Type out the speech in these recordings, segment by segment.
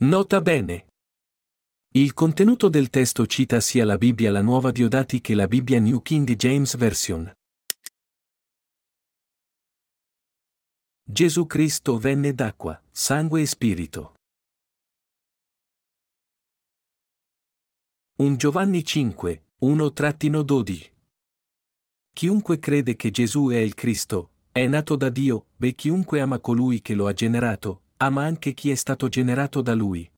Nota bene. Il contenuto del testo cita sia la Bibbia la Nuova Diodati che la Bibbia New King James Version. Gesù Cristo venne d'acqua, sangue e spirito. 1 Giovanni 5, 1-12 Chiunque crede che Gesù è il Cristo, è nato da Dio, e chiunque ama colui che lo ha generato, ama anche chi è stato generato da lui.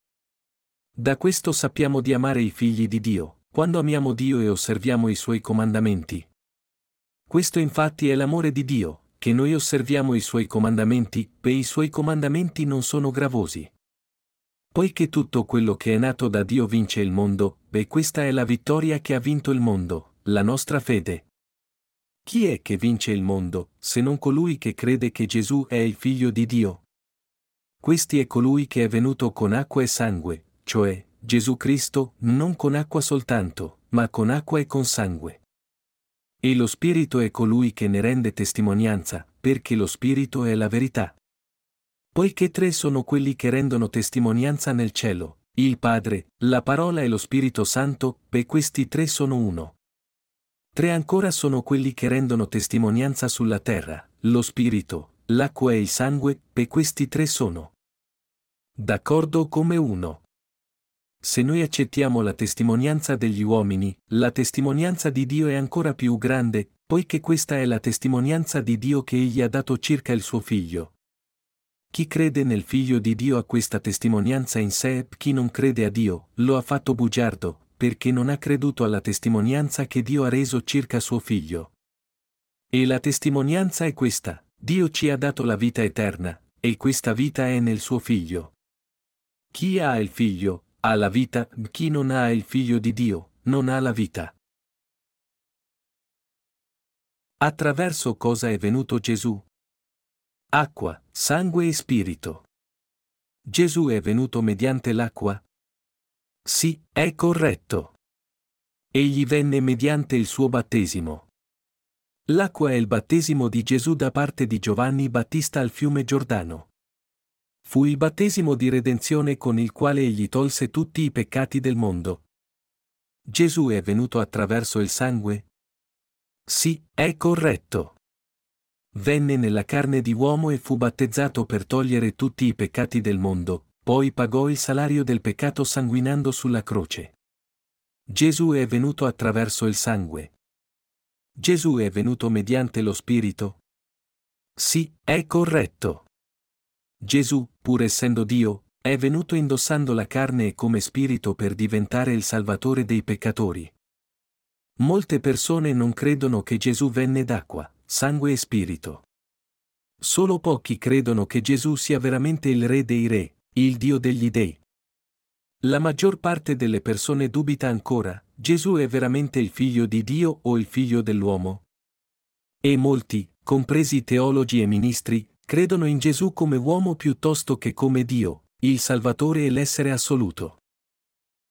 Da questo sappiamo di amare i figli di Dio, quando amiamo Dio e osserviamo i suoi comandamenti. Questo infatti è l'amore di Dio, che noi osserviamo i suoi comandamenti, e i suoi comandamenti non sono gravosi. Poiché tutto quello che è nato da Dio vince il mondo, e questa è la vittoria che ha vinto il mondo, la nostra fede. Chi è che vince il mondo, se non colui che crede che Gesù è il figlio di Dio? Questi è colui che è venuto con acqua e sangue, cioè, Gesù Cristo, non con acqua soltanto, ma con acqua e con sangue. E lo Spirito è colui che ne rende testimonianza, perché lo Spirito è la verità. Poiché tre sono quelli che rendono testimonianza nel cielo, il Padre, la Parola e lo Spirito Santo, e questi tre sono uno. Tre ancora sono quelli che rendono testimonianza sulla terra, lo Spirito, l'acqua e il sangue, e questi tre sono. D'accordo come uno. Se noi accettiamo la testimonianza degli uomini, la testimonianza di Dio è ancora più grande, poiché questa è la testimonianza di Dio che Egli ha dato circa il suo figlio. Chi crede nel figlio di Dio ha questa testimonianza in sé chi non crede a Dio, lo ha fatto bugiardo, perché non ha creduto alla testimonianza che Dio ha reso circa suo figlio. E la testimonianza è questa, Dio ci ha dato la vita eterna, e questa vita è nel suo figlio. Chi ha il figlio, ha la vita, chi non ha il figlio di Dio, non ha la vita. Attraverso cosa è venuto Gesù? Acqua, sangue e spirito. Gesù è venuto mediante l'acqua? Sì, è corretto. Egli venne mediante il suo battesimo. L'acqua è il battesimo di Gesù da parte di Giovanni Battista al fiume Giordano. Fu il battesimo di redenzione con il quale egli tolse tutti i peccati del mondo. Gesù è venuto attraverso il sangue? Sì, è corretto. Venne nella carne di uomo e fu battezzato per togliere tutti i peccati del mondo, poi pagò il salario del peccato sanguinando sulla croce. Gesù è venuto attraverso il sangue. Gesù è venuto mediante lo Spirito? Sì, è corretto. Gesù, pur essendo Dio, è venuto indossando la carne e come spirito per diventare il Salvatore dei peccatori. Molte persone non credono che Gesù venne d'acqua, sangue e spirito. Solo pochi credono che Gesù sia veramente il Re dei Re, il Dio degli Dei. La maggior parte delle persone dubita ancora, Gesù è veramente il figlio di Dio o il figlio dell'uomo? E molti, compresi teologi e ministri, credono in Gesù come uomo piuttosto che come Dio, il Salvatore e l'essere assoluto.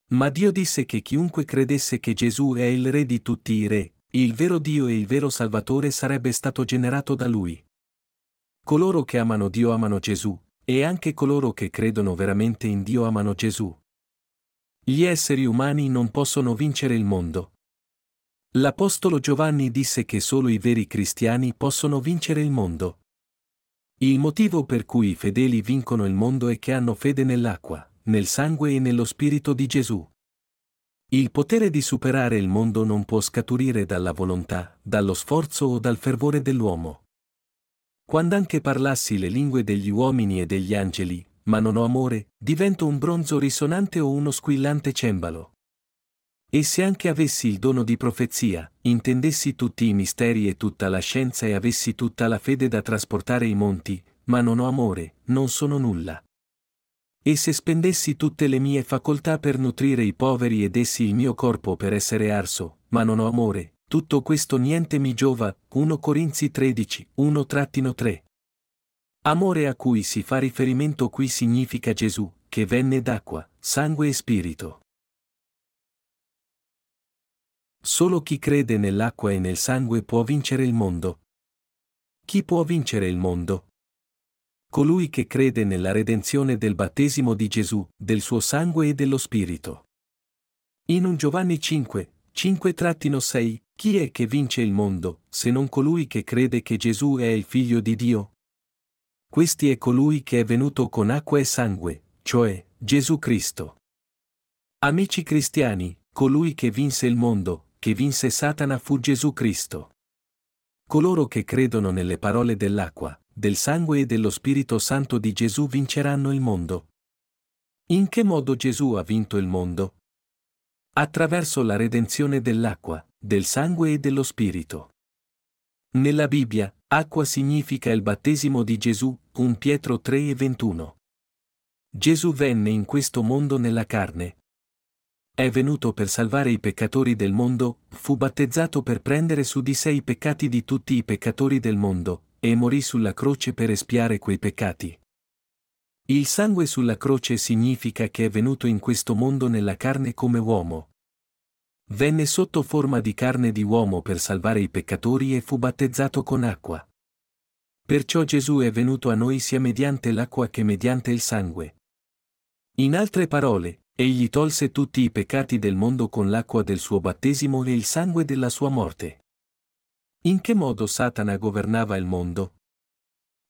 Ma Dio disse che chiunque credesse che Gesù è il Re di tutti i Re, il vero Dio e il vero Salvatore sarebbe stato generato da Lui. Coloro che amano Dio amano Gesù, e anche coloro che credono veramente in Dio amano Gesù. Gli esseri umani non possono vincere il mondo. L'Apostolo Giovanni disse che solo i veri cristiani possono vincere il mondo. Il motivo per cui i fedeli vincono il mondo è che hanno fede nell'acqua, nel sangue e nello spirito di Gesù. Il potere di superare il mondo non può scaturire dalla volontà, dallo sforzo o dal fervore dell'uomo. Quando anche parlassi le lingue degli uomini e degli angeli, ma non ho amore, divento un bronzo risonante o uno squillante cembalo. E se anche avessi il dono di profezia, intendessi tutti i misteri e tutta la scienza e avessi tutta la fede da trasportare i monti, ma non ho amore, non sono nulla. E se spendessi tutte le mie facoltà per nutrire i poveri ed essi il mio corpo per essere arso, ma non ho amore, tutto questo niente mi giova. 1 Corinzi 13, 1-3. Amore a cui si fa riferimento qui significa Gesù, che venne d'acqua, sangue e spirito. Solo chi crede nell'acqua e nel sangue può vincere il mondo. Chi può vincere il mondo? Colui che crede nella redenzione del battesimo di Gesù, del suo sangue e dello Spirito. In un Giovanni 5, 5-6, chi è che vince il mondo, se non colui che crede che Gesù è il figlio di Dio? Questi è colui che è venuto con acqua e sangue, cioè Gesù Cristo. Amici cristiani, colui che vinse il mondo, che vinse Satana fu Gesù Cristo. Coloro che credono nelle parole dell'acqua, del sangue e dello Spirito Santo di Gesù vinceranno il mondo. In che modo Gesù ha vinto il mondo? Attraverso la redenzione dell'acqua, del sangue e dello Spirito. Nella Bibbia, acqua significa il battesimo di Gesù, 1 Pietro 3 e 21. Gesù venne in questo mondo nella carne. È venuto per salvare i peccatori del mondo, fu battezzato per prendere su di sé i peccati di tutti i peccatori del mondo, e morì sulla croce per espiare quei peccati. Il sangue sulla croce significa che è venuto in questo mondo nella carne come uomo. Venne sotto forma di carne di uomo per salvare i peccatori e fu battezzato con acqua. Perciò Gesù è venuto a noi sia mediante l'acqua che mediante il sangue. In altre parole, egli tolse tutti i peccati del mondo con l'acqua del suo battesimo e il sangue della sua morte. In che modo Satana governava il mondo?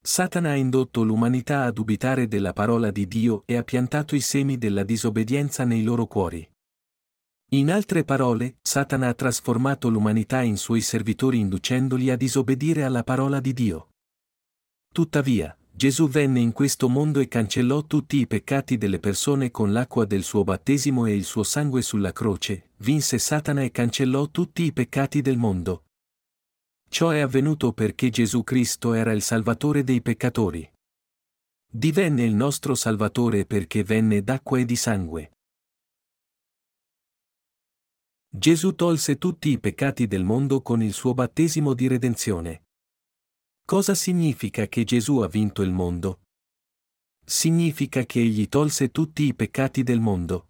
Satana ha indotto l'umanità a dubitare della parola di Dio e ha piantato i semi della disobbedienza nei loro cuori. In altre parole, Satana ha trasformato l'umanità in suoi servitori inducendoli a disobbedire alla parola di Dio. Tuttavia, Gesù venne in questo mondo e cancellò tutti i peccati delle persone con l'acqua del suo battesimo e il suo sangue sulla croce, vinse Satana e cancellò tutti i peccati del mondo, Ciò è avvenuto perché Gesù Cristo era il Salvatore dei peccatori. Divenne il nostro Salvatore perché venne d'acqua e di sangue. Gesù tolse tutti i peccati del mondo con il suo battesimo di redenzione. Cosa significa che Gesù ha vinto il mondo? Significa che egli tolse tutti i peccati del mondo.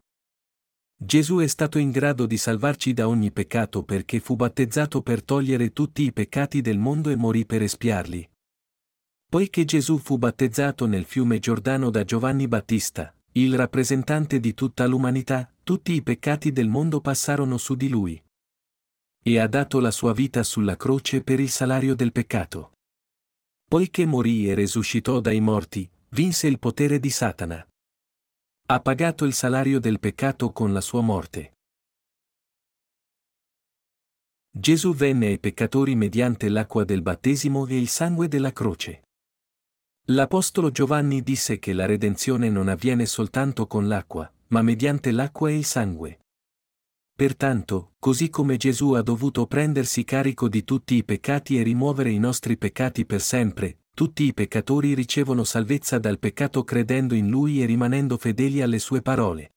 Gesù è stato in grado di salvarci da ogni peccato perché fu battezzato per togliere tutti i peccati del mondo e morì per espiarli. Poiché Gesù fu battezzato nel fiume Giordano da Giovanni Battista, il rappresentante di tutta l'umanità, tutti i peccati del mondo passarono su di lui. E ha dato la sua vita sulla croce per il salario del peccato. Poiché morì e resuscitò dai morti, vinse il potere di Satana. Ha pagato il salario del peccato con la sua morte. Gesù venne ai peccatori mediante l'acqua del battesimo e il sangue della croce. L'Apostolo Giovanni disse che la redenzione non avviene soltanto con l'acqua, ma mediante l'acqua e il sangue. Pertanto, così come Gesù ha dovuto prendersi carico di tutti i peccati e rimuovere i nostri peccati per sempre, tutti i peccatori ricevono salvezza dal peccato credendo in Lui e rimanendo fedeli alle sue parole.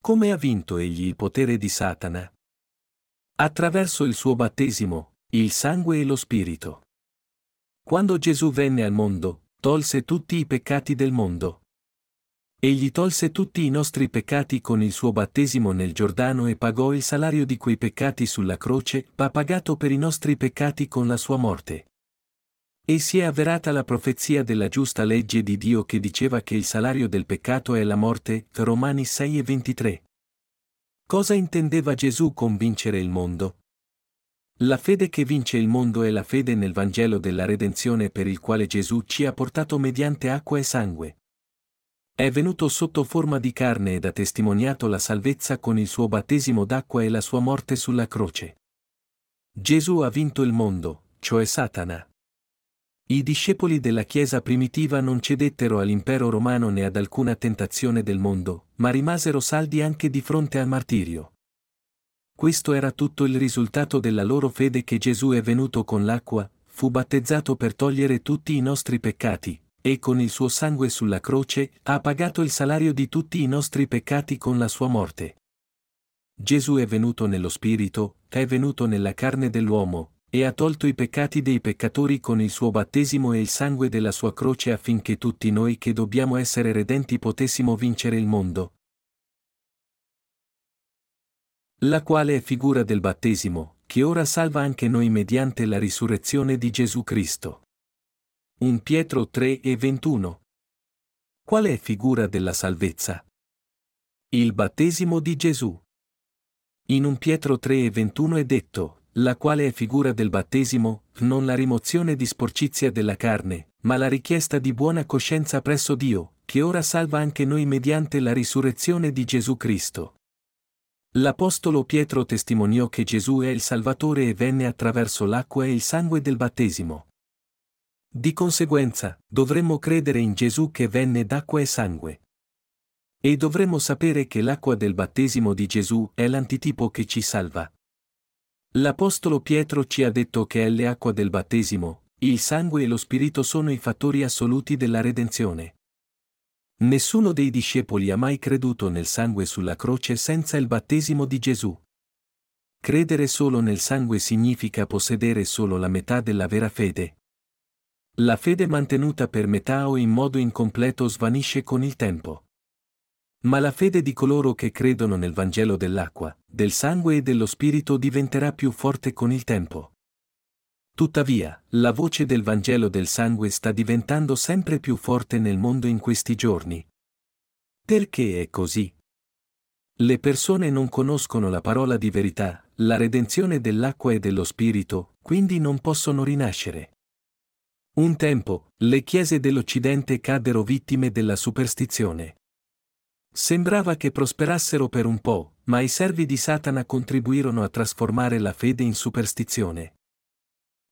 Come ha vinto egli il potere di Satana? Attraverso il suo battesimo, il sangue e lo Spirito. Quando Gesù venne al mondo, tolse tutti i peccati del mondo. Egli tolse tutti i nostri peccati con il suo battesimo nel Giordano e pagò il salario di quei peccati sulla croce, ha pagato per i nostri peccati con la sua morte. E si è avverata la profezia della giusta legge di Dio che diceva che il salario del peccato è la morte, Romani 6 e 23. Cosa intendeva Gesù con vincere il mondo? La fede che vince il mondo è la fede nel Vangelo della redenzione per il quale Gesù ci ha portato mediante acqua e sangue. È venuto sotto forma di carne ed ha testimoniato la salvezza con il suo battesimo d'acqua e la sua morte sulla croce. Gesù ha vinto il mondo, cioè Satana. I discepoli della Chiesa primitiva non cedettero all'impero romano né ad alcuna tentazione del mondo, ma rimasero saldi anche di fronte al martirio. Questo era tutto il risultato della loro fede che Gesù è venuto con l'acqua, fu battezzato per togliere tutti i nostri peccati, e con il suo sangue sulla croce ha pagato il salario di tutti i nostri peccati con la sua morte. Gesù è venuto nello Spirito, è venuto nella carne dell'uomo, e ha tolto i peccati dei peccatori con il suo battesimo e il sangue della sua croce affinché tutti noi che dobbiamo essere redenti potessimo vincere il mondo. La quale è figura del battesimo, che ora salva anche noi mediante la risurrezione di Gesù Cristo. 1 Pietro 3 e 21. Qual è figura della salvezza? Il battesimo di Gesù. In 1 Pietro 3 e 21 è detto, la quale è figura del battesimo, non la rimozione di sporcizia della carne, ma la richiesta di buona coscienza presso Dio, che ora salva anche noi mediante la risurrezione di Gesù Cristo. L'Apostolo Pietro testimoniò che Gesù è il Salvatore e venne attraverso l'acqua e il sangue del battesimo. Di conseguenza, dovremmo credere in Gesù che venne d'acqua e sangue. E dovremmo sapere che l'acqua del battesimo di Gesù è l'antitipo che ci salva. L'Apostolo Pietro ci ha detto che è l'acqua del battesimo, il sangue e lo Spirito sono i fattori assoluti della redenzione. Nessuno dei discepoli ha mai creduto nel sangue sulla croce senza il battesimo di Gesù. Credere solo nel sangue significa possedere solo la metà della vera fede. La fede mantenuta per metà o in modo incompleto svanisce con il tempo. Ma la fede di coloro che credono nel Vangelo dell'acqua, del sangue e dello Spirito diventerà più forte con il tempo. Tuttavia, la voce del Vangelo del sangue sta diventando sempre più forte nel mondo in questi giorni. Perché è così? Le persone non conoscono la parola di verità, la redenzione dell'acqua e dello Spirito, quindi non possono rinascere. Un tempo, le chiese dell'Occidente caddero vittime della superstizione. Sembrava che prosperassero per un po', ma i servi di Satana contribuirono a trasformare la fede in superstizione.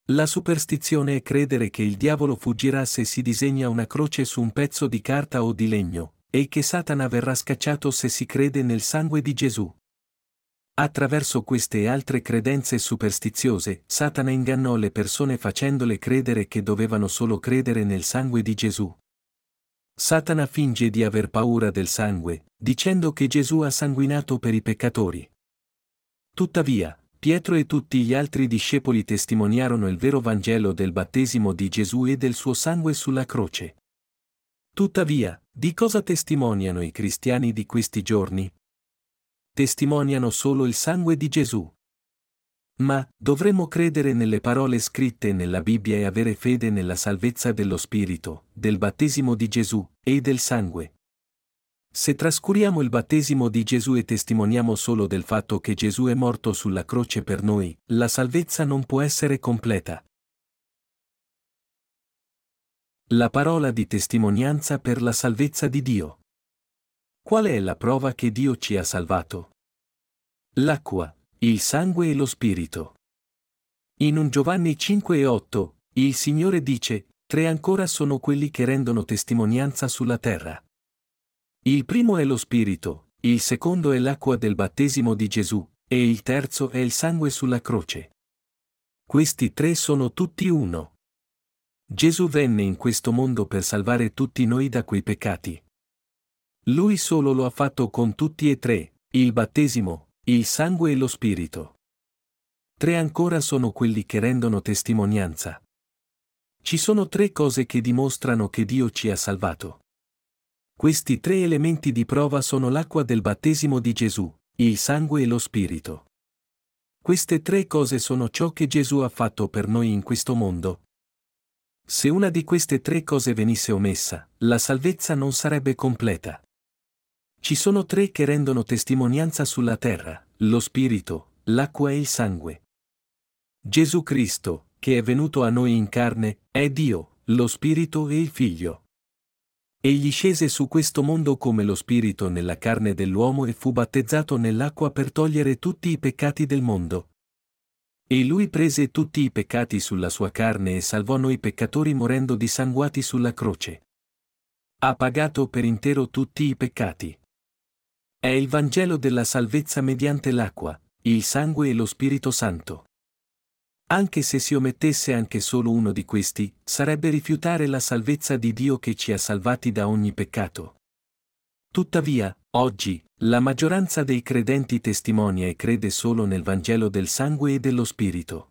La superstizione è credere che il diavolo fuggirà se si disegna una croce su un pezzo di carta o di legno, e che Satana verrà scacciato se si crede nel sangue di Gesù. Attraverso queste e altre credenze superstiziose, Satana ingannò le persone facendole credere che dovevano solo credere nel sangue di Gesù. Satana finge di aver paura del sangue, dicendo che Gesù ha sanguinato per i peccatori. Tuttavia, Pietro e tutti gli altri discepoli testimoniarono il vero Vangelo del battesimo di Gesù e del suo sangue sulla croce. Tuttavia, di cosa testimoniano i cristiani di questi giorni? Testimoniano solo il sangue di Gesù. Ma, dovremmo credere nelle parole scritte nella Bibbia e avere fede nella salvezza dello Spirito, del battesimo di Gesù, e del sangue. Se trascuriamo il battesimo di Gesù e testimoniamo solo del fatto che Gesù è morto sulla croce per noi, la salvezza non può essere completa. La parola di testimonianza per la salvezza di Dio. Qual è la prova che Dio ci ha salvato? L'acqua, il sangue e lo spirito. In un Giovanni 5 e 8, il Signore dice, tre ancora sono quelli che rendono testimonianza sulla terra. Il primo è lo Spirito, il secondo è l'acqua del battesimo di Gesù, e il terzo è il sangue sulla croce. Questi tre sono tutti uno. Gesù venne in questo mondo per salvare tutti noi da quei peccati. Lui solo lo ha fatto con tutti e tre, il battesimo, il sangue e lo Spirito. Tre ancora sono quelli che rendono testimonianza. Ci sono tre cose che dimostrano che Dio ci ha salvato. Questi tre elementi di prova sono l'acqua del battesimo di Gesù, il sangue e lo spirito. Queste tre cose sono ciò che Gesù ha fatto per noi in questo mondo. Se una di queste tre cose venisse omessa, la salvezza non sarebbe completa. Ci sono tre che rendono testimonianza sulla terra, lo spirito, l'acqua e il sangue. Gesù Cristo, che è venuto a noi in carne, è Dio, lo spirito e il figlio. Egli scese su questo mondo come lo Spirito nella carne dell'uomo e fu battezzato nell'acqua per togliere tutti i peccati del mondo. E lui prese tutti i peccati sulla sua carne e salvò noi peccatori morendo dissanguati sulla croce. Ha pagato per intero tutti i peccati. È il Vangelo della salvezza mediante l'acqua, il sangue e lo Spirito Santo. Anche se si omettesse anche solo uno di questi, sarebbe rifiutare la salvezza di Dio che ci ha salvati da ogni peccato. Tuttavia, oggi, la maggioranza dei credenti testimonia e crede solo nel Vangelo del sangue e dello Spirito.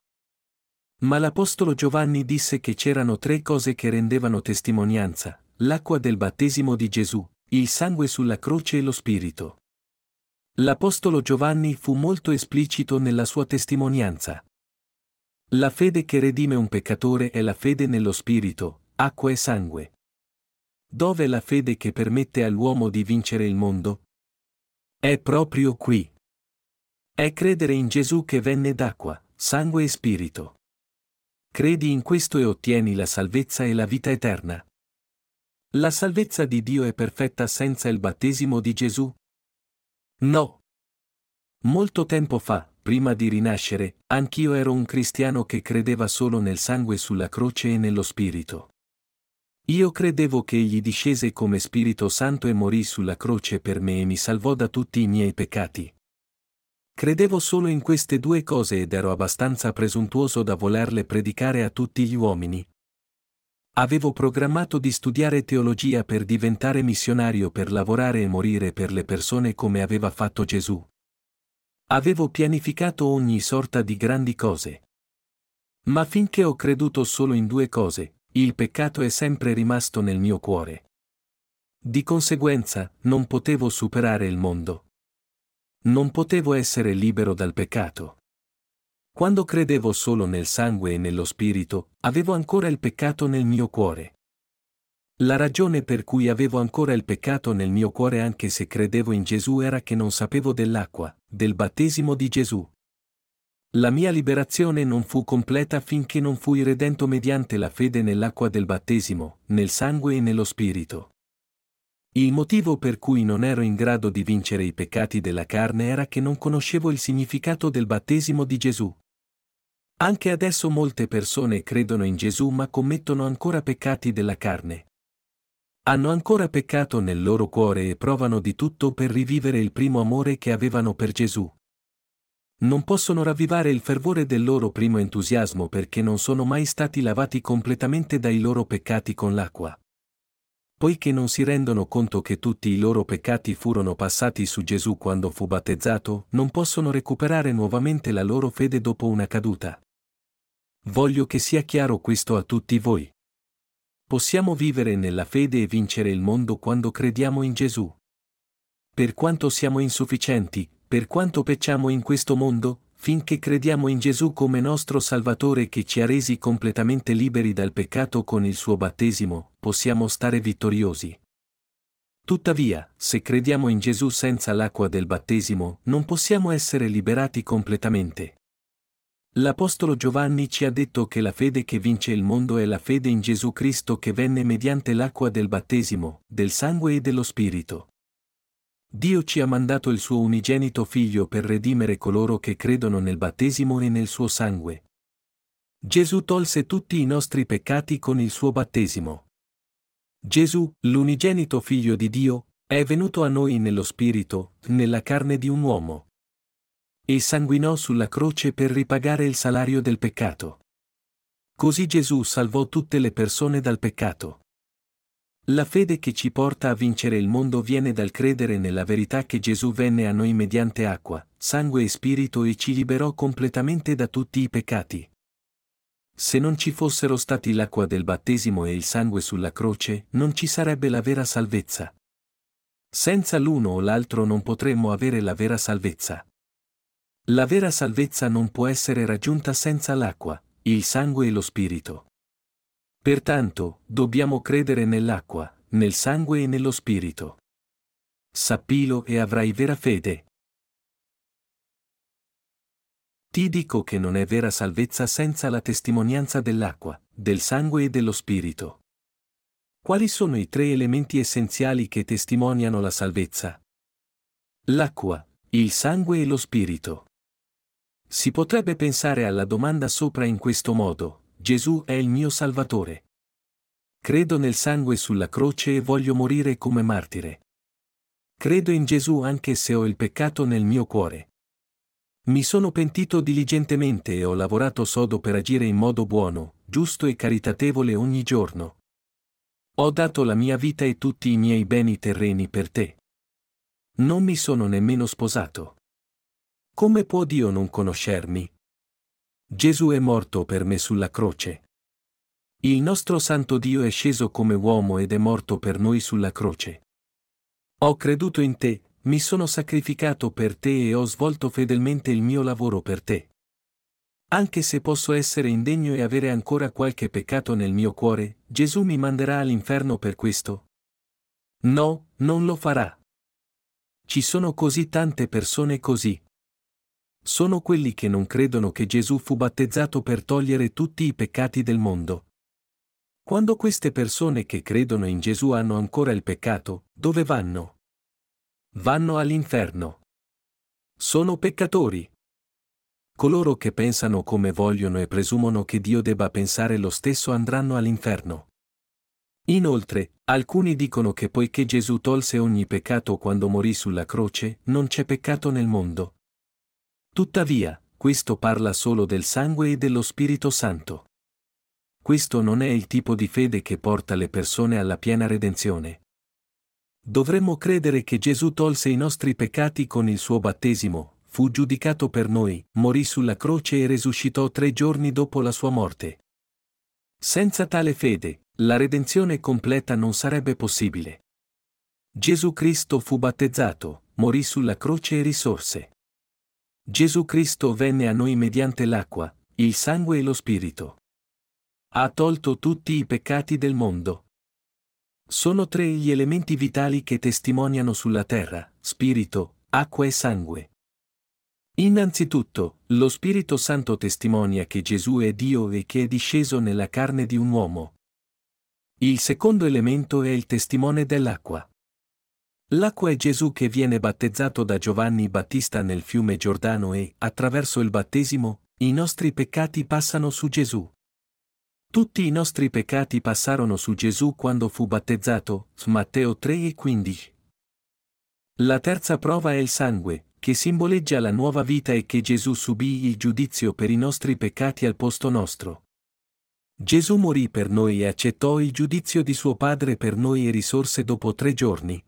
Ma l'Apostolo Giovanni disse che c'erano tre cose che rendevano testimonianza, l'acqua del battesimo di Gesù, il sangue sulla croce e lo Spirito. L'Apostolo Giovanni fu molto esplicito nella sua testimonianza. La fede che redime un peccatore è la fede nello Spirito, acqua e sangue. Dove la fede che permette all'uomo di vincere il mondo? È proprio qui. È credere in Gesù che venne d'acqua, sangue e spirito. Credi in questo e ottieni la salvezza e la vita eterna. La salvezza di Dio è perfetta senza il battesimo di Gesù? No. Molto tempo fa, prima di rinascere, anch'io ero un cristiano che credeva solo nel sangue sulla croce e nello spirito. Io credevo che egli discese come Spirito Santo e morì sulla croce per me e mi salvò da tutti i miei peccati. Credevo solo in queste due cose ed ero abbastanza presuntuoso da volerle predicare a tutti gli uomini. Avevo programmato di studiare teologia per diventare missionario per lavorare e morire per le persone come aveva fatto Gesù. Avevo pianificato ogni sorta di grandi cose. Ma finché ho creduto solo in due cose, il peccato è sempre rimasto nel mio cuore. Di conseguenza, non potevo superare il mondo. Non potevo essere libero dal peccato. Quando credevo solo nel sangue e nello spirito, avevo ancora il peccato nel mio cuore. La ragione per cui avevo ancora il peccato nel mio cuore anche se credevo in Gesù era che non sapevo dell'acqua, del battesimo di Gesù. La mia liberazione non fu completa finché non fui redento mediante la fede nell'acqua del battesimo, nel sangue e nello spirito. Il motivo per cui non ero in grado di vincere i peccati della carne era che non conoscevo il significato del battesimo di Gesù. Anche adesso molte persone credono in Gesù ma commettono ancora peccati della carne. Hanno ancora peccato nel loro cuore e provano di tutto per rivivere il primo amore che avevano per Gesù non possono ravvivare il fervore del loro primo entusiasmo perché non sono mai stati lavati completamente dai loro peccati con l'acqua. Poiché non si rendono conto che tutti i loro peccati furono passati su Gesù quando fu battezzato, non possono recuperare nuovamente la loro fede dopo una caduta. Voglio che sia chiaro questo a tutti voi. Possiamo vivere nella fede e vincere il mondo quando crediamo in Gesù. Per quanto siamo insufficienti, per quanto pecciamo in questo mondo, finché crediamo in Gesù come nostro Salvatore che ci ha resi completamente liberi dal peccato con il suo battesimo, possiamo stare vittoriosi. Tuttavia, se crediamo in Gesù senza l'acqua del battesimo, non possiamo essere liberati completamente. L'Apostolo Giovanni ci ha detto che la fede che vince il mondo è la fede in Gesù Cristo che venne mediante l'acqua del battesimo, del sangue e dello Spirito. Dio ci ha mandato il suo unigenito figlio per redimere coloro che credono nel battesimo e nel suo sangue. Gesù tolse tutti i nostri peccati con il suo battesimo. Gesù, l'unigenito figlio di Dio, è venuto a noi nello spirito, nella carne di un uomo. E sanguinò sulla croce per ripagare il salario del peccato. Così Gesù salvò tutte le persone dal peccato. La fede che ci porta a vincere il mondo viene dal credere nella verità che Gesù venne a noi mediante acqua, sangue e spirito e ci liberò completamente da tutti i peccati. Se non ci fossero stati l'acqua del battesimo e il sangue sulla croce, non ci sarebbe la vera salvezza. Senza l'uno o l'altro non potremmo avere la vera salvezza. La vera salvezza non può essere raggiunta senza l'acqua, il sangue e lo spirito. Pertanto, dobbiamo credere nell'acqua, nel sangue e nello spirito. Sappilo e avrai vera fede. Ti dico che non è vera salvezza senza la testimonianza dell'acqua, del sangue e dello spirito. Quali sono i tre elementi essenziali che testimoniano la salvezza? L'acqua, il sangue e lo spirito. Si potrebbe pensare alla domanda sopra in questo modo, Gesù è il mio Salvatore. Credo nel sangue sulla croce e voglio morire come martire. Credo in Gesù anche se ho il peccato nel mio cuore. Mi sono pentito diligentemente e ho lavorato sodo per agire in modo buono, giusto e caritatevole ogni giorno. Ho dato la mia vita e tutti i miei beni terreni per te. Non mi sono nemmeno sposato. Come può Dio non conoscermi? Gesù è morto per me sulla croce. Il nostro Santo Dio è sceso come uomo ed è morto per noi sulla croce. Ho creduto in te, mi sono sacrificato per te e ho svolto fedelmente il mio lavoro per te. Anche se posso essere indegno e avere ancora qualche peccato nel mio cuore, Gesù mi manderà all'inferno per questo? No, non lo farà. Ci sono così tante persone così. Sono quelli che non credono che Gesù fu battezzato per togliere tutti i peccati del mondo. Quando queste persone che credono in Gesù hanno ancora il peccato, dove vanno? Vanno all'inferno. Sono peccatori. Coloro che pensano come vogliono e presumono che Dio debba pensare lo stesso andranno all'inferno. Inoltre, alcuni dicono che poiché Gesù tolse ogni peccato quando morì sulla croce, non c'è peccato nel mondo. Tuttavia, questo parla solo del sangue e dello Spirito Santo. Questo non è il tipo di fede che porta le persone alla piena redenzione. Dovremmo credere che Gesù tolse i nostri peccati con il suo battesimo, fu giudicato per noi, morì sulla croce e risuscitò tre giorni dopo la sua morte. Senza tale fede, la redenzione completa non sarebbe possibile. Gesù Cristo fu battezzato, morì sulla croce e risorse. Gesù Cristo venne a noi mediante l'acqua, il sangue e lo Spirito. Ha tolto tutti i peccati del mondo. Sono tre gli elementi vitali che testimoniano sulla terra, spirito, acqua e sangue. Innanzitutto, lo Spirito Santo testimonia che Gesù è Dio e che è disceso nella carne di un uomo. Il secondo elemento è il testimone dell'acqua. L'acqua è Gesù che viene battezzato da Giovanni Battista nel fiume Giordano e, attraverso il battesimo, i nostri peccati passano su Gesù. Tutti i nostri peccati passarono su Gesù quando fu battezzato, Matteo 3 e 15. La terza prova è il sangue, che simboleggia la nuova vita e che Gesù subì il giudizio per i nostri peccati al posto nostro. Gesù morì per noi e accettò il giudizio di suo Padre per noi e risorse dopo tre giorni.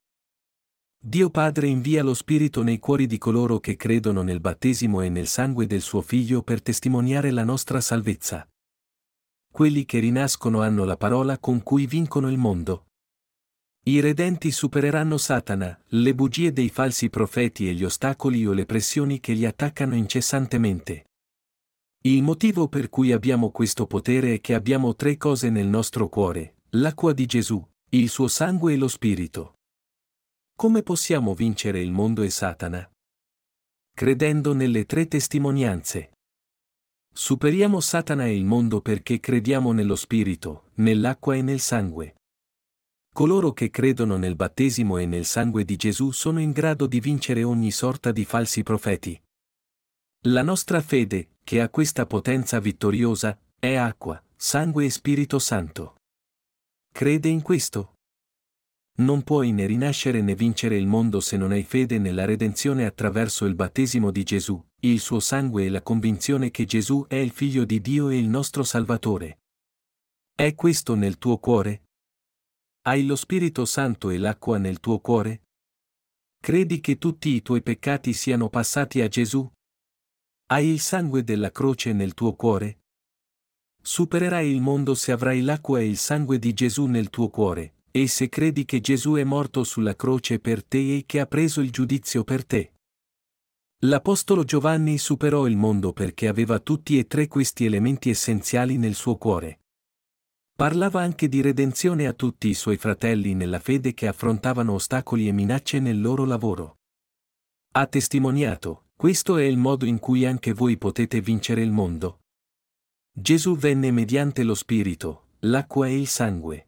Dio Padre invia lo Spirito nei cuori di coloro che credono nel battesimo e nel sangue del suo Figlio per testimoniare la nostra salvezza. Quelli che rinascono hanno la parola con cui vincono il mondo. I redenti supereranno Satana, le bugie dei falsi profeti e gli ostacoli o le pressioni che li attaccano incessantemente. Il motivo per cui abbiamo questo potere è che abbiamo tre cose nel nostro cuore, l'acqua di Gesù, il suo sangue e lo Spirito. Come possiamo vincere il mondo e Satana? Credendo nelle tre testimonianze. Superiamo Satana e il mondo perché crediamo nello Spirito, nell'acqua e nel sangue. Coloro che credono nel battesimo e nel sangue di Gesù sono in grado di vincere ogni sorta di falsi profeti. La nostra fede, che ha questa potenza vittoriosa, è acqua, sangue e Spirito Santo. Crede in questo? Non puoi né rinascere né vincere il mondo se non hai fede nella redenzione attraverso il battesimo di Gesù, il suo sangue e la convinzione che Gesù è il Figlio di Dio e il nostro Salvatore. È questo nel tuo cuore? Hai lo Spirito Santo e l'acqua nel tuo cuore? Credi che tutti i tuoi peccati siano passati a Gesù? Hai il sangue della croce nel tuo cuore? Supererai il mondo se avrai l'acqua e il sangue di Gesù nel tuo cuore, e se credi che Gesù è morto sulla croce per te e che ha preso il giudizio per te. L'Apostolo Giovanni superò il mondo perché aveva tutti e tre questi elementi essenziali nel suo cuore. Parlava anche di redenzione a tutti i suoi fratelli nella fede che affrontavano ostacoli e minacce nel loro lavoro. Ha testimoniato, questo è il modo in cui anche voi potete vincere il mondo. Gesù venne mediante lo Spirito, l'acqua e il sangue.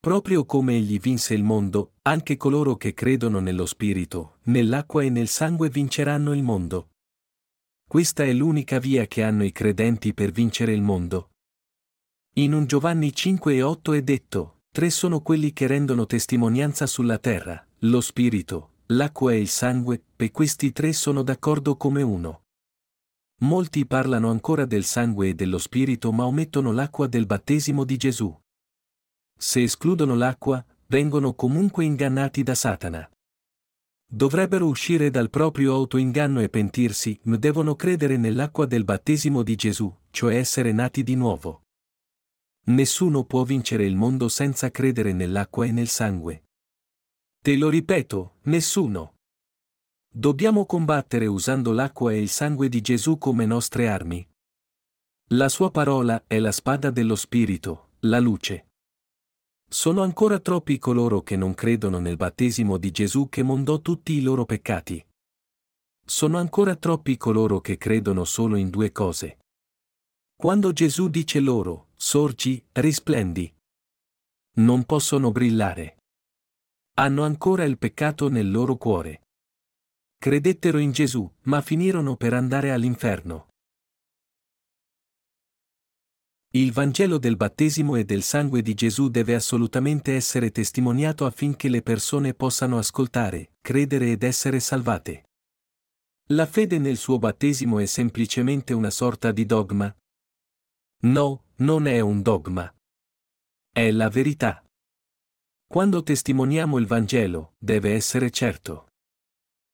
Proprio come egli vinse il mondo, anche coloro che credono nello Spirito, nell'acqua e nel sangue vinceranno il mondo. Questa è l'unica via che hanno i credenti per vincere il mondo. In un Giovanni 5 e 8 è detto, tre sono quelli che rendono testimonianza sulla terra, lo spirito, l'acqua e il sangue, e questi tre sono d'accordo come uno. Molti parlano ancora del sangue e dello spirito ma omettono l'acqua del battesimo di Gesù. Se escludono l'acqua, vengono comunque ingannati da Satana. Dovrebbero uscire dal proprio autoinganno e pentirsi, ma devono credere nell'acqua del battesimo di Gesù, cioè essere nati di nuovo. Nessuno può vincere il mondo senza credere nell'acqua e nel sangue. Te lo ripeto, nessuno. Dobbiamo combattere usando l'acqua e il sangue di Gesù come nostre armi. La sua parola è la spada dello Spirito, la luce. Sono ancora troppi coloro che non credono nel battesimo di Gesù che mondò tutti i loro peccati. Sono ancora troppi coloro che credono solo in due cose. Quando Gesù dice loro, sorgi, risplendi. Non possono brillare. Hanno ancora il peccato nel loro cuore. Credettero in Gesù, ma finirono per andare all'inferno. Il Vangelo del battesimo e del sangue di Gesù deve assolutamente essere testimoniato affinché le persone possano ascoltare, credere ed essere salvate. La fede nel suo battesimo è semplicemente una sorta di dogma? No, non è un dogma. È la verità. Quando testimoniamo il Vangelo, deve essere certo.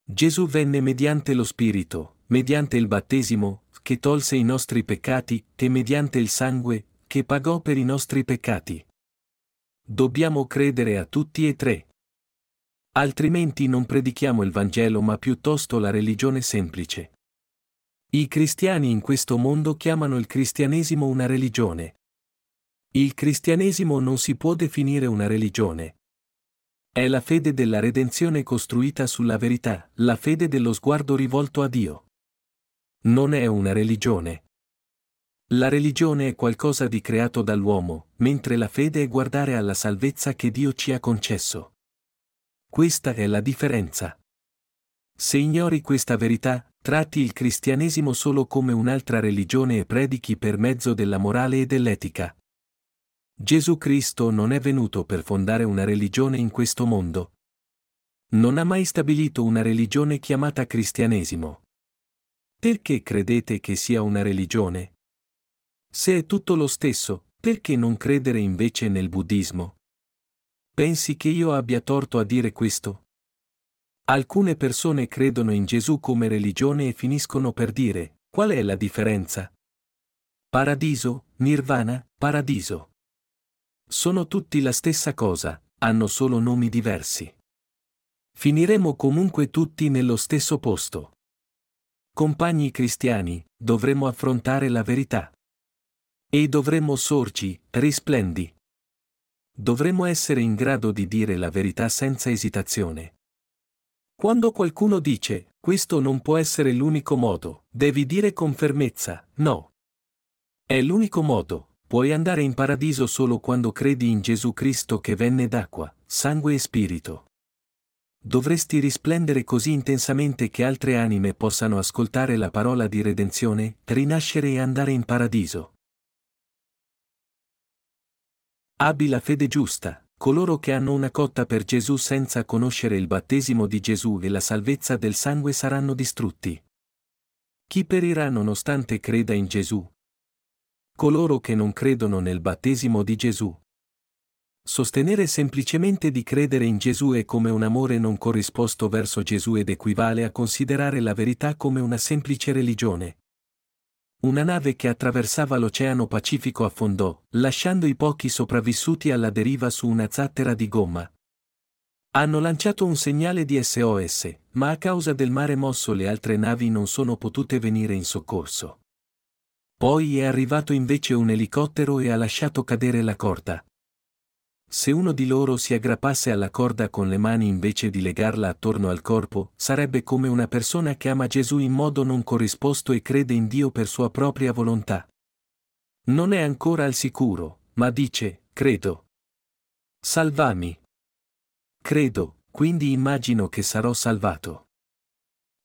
Gesù venne mediante lo Spirito, mediante il battesimo, che tolse i nostri peccati, e mediante il sangue, che pagò per i nostri peccati. Dobbiamo credere a tutti e tre. Altrimenti non predichiamo il Vangelo ma piuttosto la religione semplice. I cristiani in questo mondo chiamano il cristianesimo una religione. Il cristianesimo non si può definire una religione. È la fede della redenzione costruita sulla verità, la fede dello sguardo rivolto a Dio non è una religione. La religione è qualcosa di creato dall'uomo, mentre la fede è guardare alla salvezza che Dio ci ha concesso. Questa è la differenza. Se ignori questa verità, tratti il cristianesimo solo come un'altra religione e predichi per mezzo della morale e dell'etica. Gesù Cristo non è venuto per fondare una religione in questo mondo. Non ha mai stabilito una religione chiamata cristianesimo. Perché credete che sia una religione? Se è tutto lo stesso, perché non credere invece nel buddismo? Pensi che io abbia torto a dire questo? Alcune persone credono in Gesù come religione e finiscono per dire, qual è la differenza? Paradiso, nirvana, paradiso. Sono tutti la stessa cosa, hanno solo nomi diversi. Finiremo comunque tutti nello stesso posto. Compagni cristiani, dovremo affrontare la verità. E dovremmo sorgi, risplendi. Dovremmo essere in grado di dire la verità senza esitazione. Quando qualcuno dice, questo non può essere l'unico modo, devi dire con fermezza, no. È l'unico modo, puoi andare in paradiso solo quando credi in Gesù Cristo che venne d'acqua, sangue e spirito dovresti risplendere così intensamente che altre anime possano ascoltare la parola di redenzione, rinascere e andare in paradiso. Abbi la fede giusta, coloro che hanno una cotta per Gesù senza conoscere il battesimo di Gesù e la salvezza del sangue saranno distrutti. Chi perirà nonostante creda in Gesù? Coloro che non credono nel battesimo di Gesù. Sostenere semplicemente di credere in Gesù è come un amore non corrisposto verso Gesù ed equivale a considerare la verità come una semplice religione. Una nave che attraversava l'Oceano Pacifico affondò, lasciando i pochi sopravvissuti alla deriva su una zattera di gomma. Hanno lanciato un segnale di SOS, ma a causa del mare mosso le altre navi non sono potute venire in soccorso. Poi è arrivato invece un elicottero e ha lasciato cadere la corda. Se uno di loro si aggrappasse alla corda con le mani invece di legarla attorno al corpo, sarebbe come una persona che ama Gesù in modo non corrisposto e crede in Dio per sua propria volontà. Non è ancora al sicuro, ma dice, credo. Salvami. Credo, quindi immagino che sarò salvato.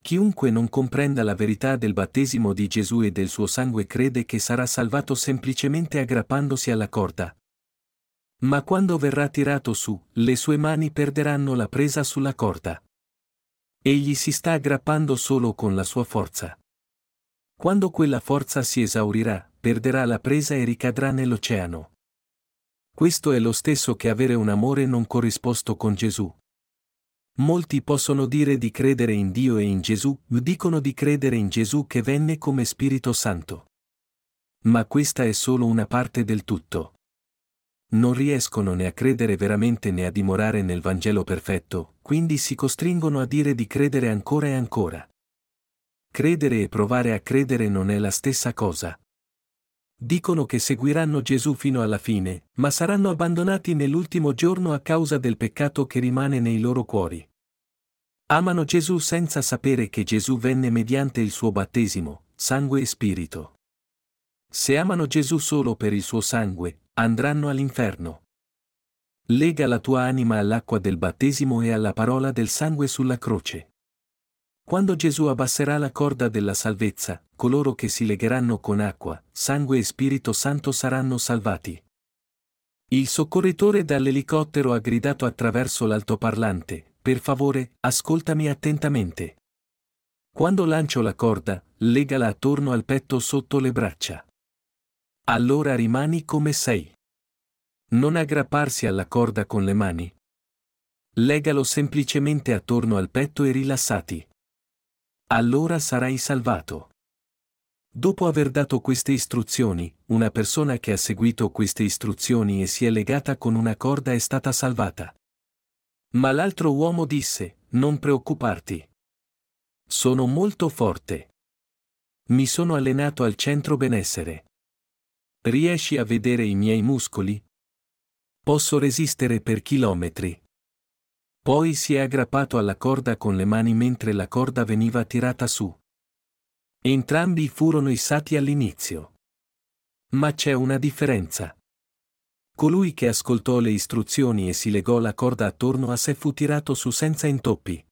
Chiunque non comprenda la verità del battesimo di Gesù e del suo sangue crede che sarà salvato semplicemente aggrappandosi alla corda, ma quando verrà tirato su, le sue mani perderanno la presa sulla corda. Egli si sta aggrappando solo con la sua forza. Quando quella forza si esaurirà, perderà la presa e ricadrà nell'oceano. Questo è lo stesso che avere un amore non corrisposto con Gesù. Molti possono dire di credere in Dio e in Gesù, dicono di credere in Gesù che venne come Spirito Santo. Ma questa è solo una parte del tutto non riescono né a credere veramente né a dimorare nel Vangelo perfetto, quindi si costringono a dire di credere ancora e ancora. Credere e provare a credere non è la stessa cosa. Dicono che seguiranno Gesù fino alla fine, ma saranno abbandonati nell'ultimo giorno a causa del peccato che rimane nei loro cuori. Amano Gesù senza sapere che Gesù venne mediante il suo battesimo, sangue e spirito. Se amano Gesù solo per il suo sangue, andranno all'inferno. Lega la tua anima all'acqua del battesimo e alla parola del sangue sulla croce. Quando Gesù abbasserà la corda della salvezza, coloro che si legheranno con acqua, sangue e Spirito Santo saranno salvati. Il soccorritore dall'elicottero ha gridato attraverso l'altoparlante, per favore, ascoltami attentamente. Quando lancio la corda, legala attorno al petto sotto le braccia. Allora rimani come sei. Non aggrapparsi alla corda con le mani. Legalo semplicemente attorno al petto e rilassati. Allora sarai salvato. Dopo aver dato queste istruzioni, una persona che ha seguito queste istruzioni e si è legata con una corda è stata salvata. Ma l'altro uomo disse, non preoccuparti. Sono molto forte. Mi sono allenato al centro benessere. Riesci a vedere i miei muscoli? Posso resistere per chilometri. Poi si è aggrappato alla corda con le mani mentre la corda veniva tirata su. Entrambi furono issati all'inizio. Ma c'è una differenza. Colui che ascoltò le istruzioni e si legò la corda attorno a sé fu tirato su senza intoppi.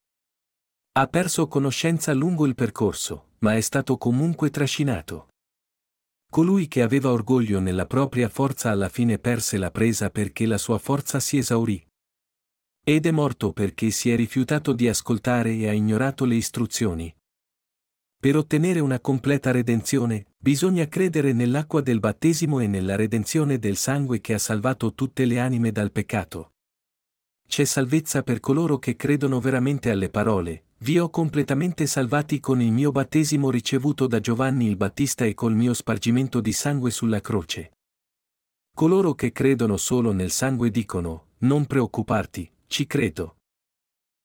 Ha perso conoscenza lungo il percorso, ma è stato comunque trascinato. Colui che aveva orgoglio nella propria forza alla fine perse la presa perché la sua forza si esaurì. Ed è morto perché si è rifiutato di ascoltare e ha ignorato le istruzioni. Per ottenere una completa redenzione, bisogna credere nell'acqua del battesimo e nella redenzione del sangue che ha salvato tutte le anime dal peccato. C'è salvezza per coloro che credono veramente alle parole, vi ho completamente salvati con il mio battesimo ricevuto da Giovanni il Battista e col mio spargimento di sangue sulla croce. Coloro che credono solo nel sangue dicono, non preoccuparti, ci credo.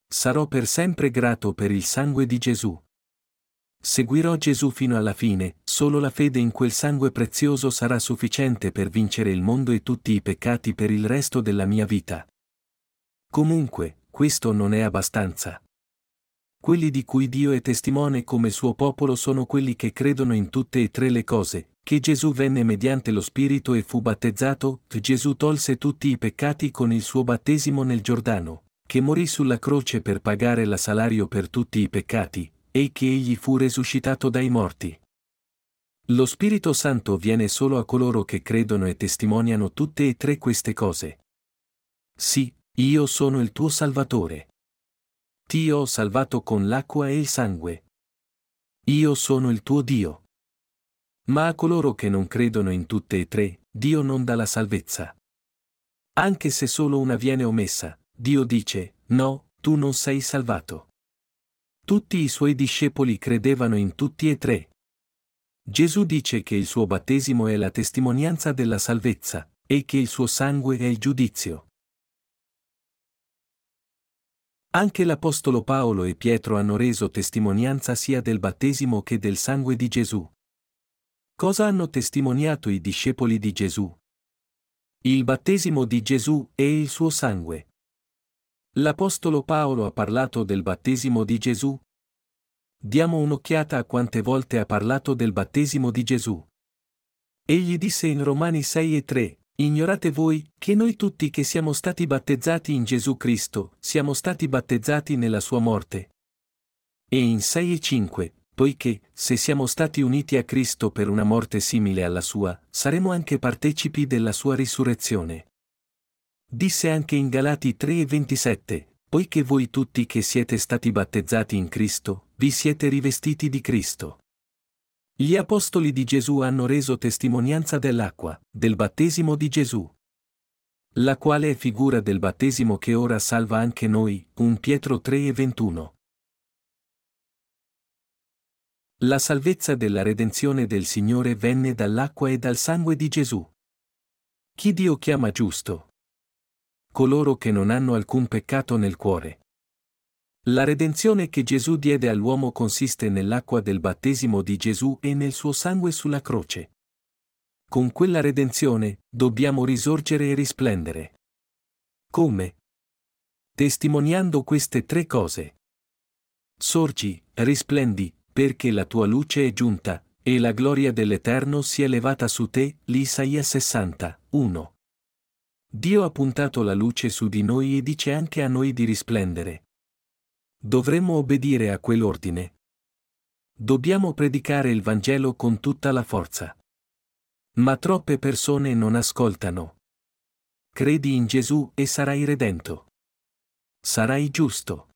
Sarò per sempre grato per il sangue di Gesù. Seguirò Gesù fino alla fine, solo la fede in quel sangue prezioso sarà sufficiente per vincere il mondo e tutti i peccati per il resto della mia vita. Comunque, questo non è abbastanza. Quelli di cui Dio è testimone come suo popolo sono quelli che credono in tutte e tre le cose, che Gesù venne mediante lo Spirito e fu battezzato, che Gesù tolse tutti i peccati con il suo battesimo nel Giordano, che morì sulla croce per pagare la salario per tutti i peccati, e che egli fu resuscitato dai morti. Lo Spirito Santo viene solo a coloro che credono e testimoniano tutte e tre queste cose. Sì, io sono il tuo Salvatore. Ti ho salvato con l'acqua e il sangue. Io sono il tuo Dio. Ma a coloro che non credono in tutte e tre, Dio non dà la salvezza. Anche se solo una viene omessa, Dio dice, no, tu non sei salvato. Tutti i suoi discepoli credevano in tutti e tre. Gesù dice che il suo battesimo è la testimonianza della salvezza, e che il suo sangue è il giudizio. Anche l'Apostolo Paolo e Pietro hanno reso testimonianza sia del battesimo che del sangue di Gesù. Cosa hanno testimoniato i discepoli di Gesù? Il battesimo di Gesù e il suo sangue. L'Apostolo Paolo ha parlato del battesimo di Gesù? Diamo un'occhiata a quante volte ha parlato del battesimo di Gesù. Egli disse in Romani 6 e 3, Ignorate voi, che noi tutti che siamo stati battezzati in Gesù Cristo, siamo stati battezzati nella sua morte. E in 6 e 5, poiché, se siamo stati uniti a Cristo per una morte simile alla sua, saremo anche partecipi della sua risurrezione. Disse anche in Galati 3 e 27, poiché voi tutti che siete stati battezzati in Cristo, vi siete rivestiti di Cristo. Gli apostoli di Gesù hanno reso testimonianza dell'acqua, del battesimo di Gesù. La quale è figura del battesimo che ora salva anche noi, 1 Pietro 3 e 21. La salvezza della redenzione del Signore venne dall'acqua e dal sangue di Gesù. Chi Dio chiama giusto? Coloro che non hanno alcun peccato nel cuore. La redenzione che Gesù diede all'uomo consiste nell'acqua del battesimo di Gesù e nel suo sangue sulla croce. con quella redenzione, dobbiamo risorgere e risplendere. Come? Testimoniando queste tre cose. Sorgi, risplendi, perché la tua luce è giunta, e la gloria dell'Eterno si è levata su te, l'Isaia 60, 1. Dio ha puntato la luce su di noi e dice anche a noi di risplendere. Dovremmo obbedire a quell'ordine. Dobbiamo predicare il Vangelo con tutta la forza. Ma troppe persone non ascoltano. Credi in Gesù e sarai redento. Sarai giusto.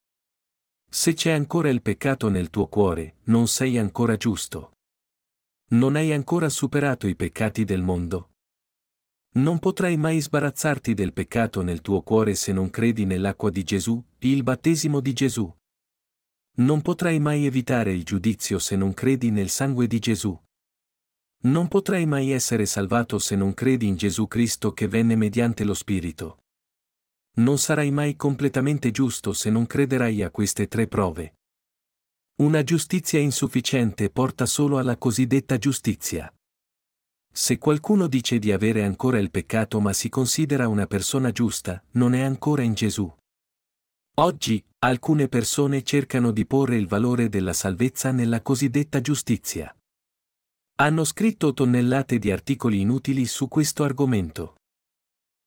Se c'è ancora il peccato nel tuo cuore, non sei ancora giusto. Non hai ancora superato i peccati del mondo. Non potrai mai sbarazzarti del peccato nel tuo cuore se non credi nell'acqua di Gesù, il battesimo di Gesù. Non potrai mai evitare il giudizio se non credi nel sangue di Gesù. Non potrai mai essere salvato se non credi in Gesù Cristo che venne mediante lo Spirito. Non sarai mai completamente giusto se non crederai a queste tre prove. Una giustizia insufficiente porta solo alla cosiddetta giustizia. Se qualcuno dice di avere ancora il peccato ma si considera una persona giusta, non è ancora in Gesù. Oggi, alcune persone cercano di porre il valore della salvezza nella cosiddetta giustizia. Hanno scritto tonnellate di articoli inutili su questo argomento.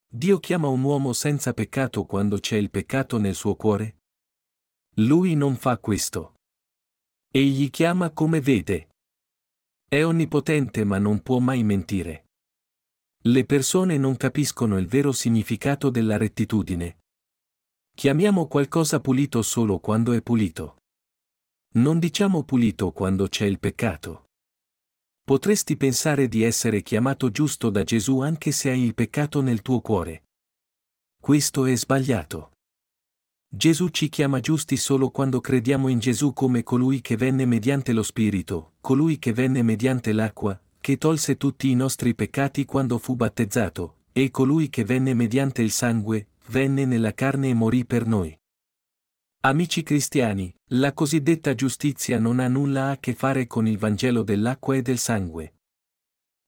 Dio chiama un uomo senza peccato quando c'è il peccato nel suo cuore? Lui non fa questo. Egli chiama come vede. È onnipotente ma non può mai mentire. Le persone non capiscono il vero significato della rettitudine. Chiamiamo qualcosa pulito solo quando è pulito. Non diciamo pulito quando c'è il peccato. Potresti pensare di essere chiamato giusto da Gesù anche se hai il peccato nel tuo cuore. Questo è sbagliato. Gesù ci chiama giusti solo quando crediamo in Gesù come colui che venne mediante lo Spirito, colui che venne mediante l'acqua, che tolse tutti i nostri peccati quando fu battezzato, e colui che venne mediante il sangue, venne nella carne e morì per noi. Amici cristiani, la cosiddetta giustizia non ha nulla a che fare con il Vangelo dell'acqua e del sangue.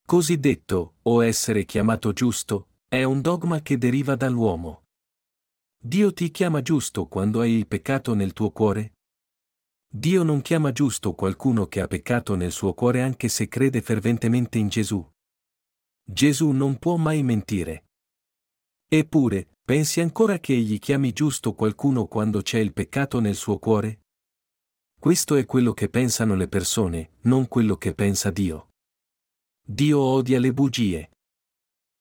Cosiddetto, o essere chiamato giusto, è un dogma che deriva dall'uomo. Dio ti chiama giusto quando hai il peccato nel tuo cuore? Dio non chiama giusto qualcuno che ha peccato nel suo cuore anche se crede ferventemente in Gesù. Gesù non può mai mentire. Eppure, pensi ancora che egli chiami giusto qualcuno quando c'è il peccato nel suo cuore? Questo è quello che pensano le persone, non quello che pensa Dio. Dio odia le bugie.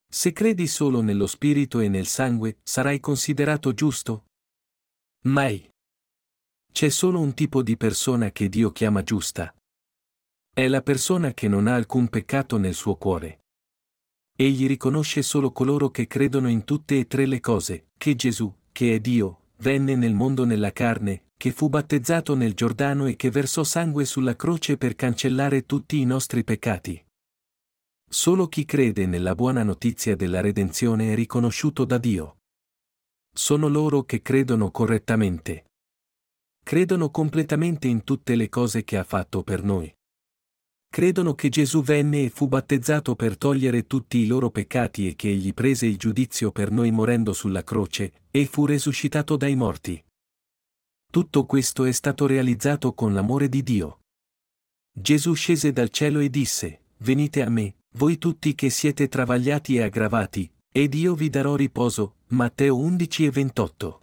Se credi solo nello spirito e nel sangue, sarai considerato giusto? Mai. C'è solo un tipo di persona che Dio chiama giusta. È la persona che non ha alcun peccato nel suo cuore. Egli riconosce solo coloro che credono in tutte e tre le cose, che Gesù, che è Dio, venne nel mondo nella carne, che fu battezzato nel Giordano e che versò sangue sulla croce per cancellare tutti i nostri peccati. Solo chi crede nella buona notizia della redenzione è riconosciuto da Dio. Sono loro che credono correttamente. Credono completamente in tutte le cose che ha fatto per noi. Credono che Gesù venne e fu battezzato per togliere tutti i loro peccati e che egli prese il giudizio per noi morendo sulla croce, e fu resuscitato dai morti. Tutto questo è stato realizzato con l'amore di Dio. Gesù scese dal cielo e disse, Venite a me, voi tutti che siete travagliati e aggravati, ed io vi darò riposo. Matteo 11 e 28.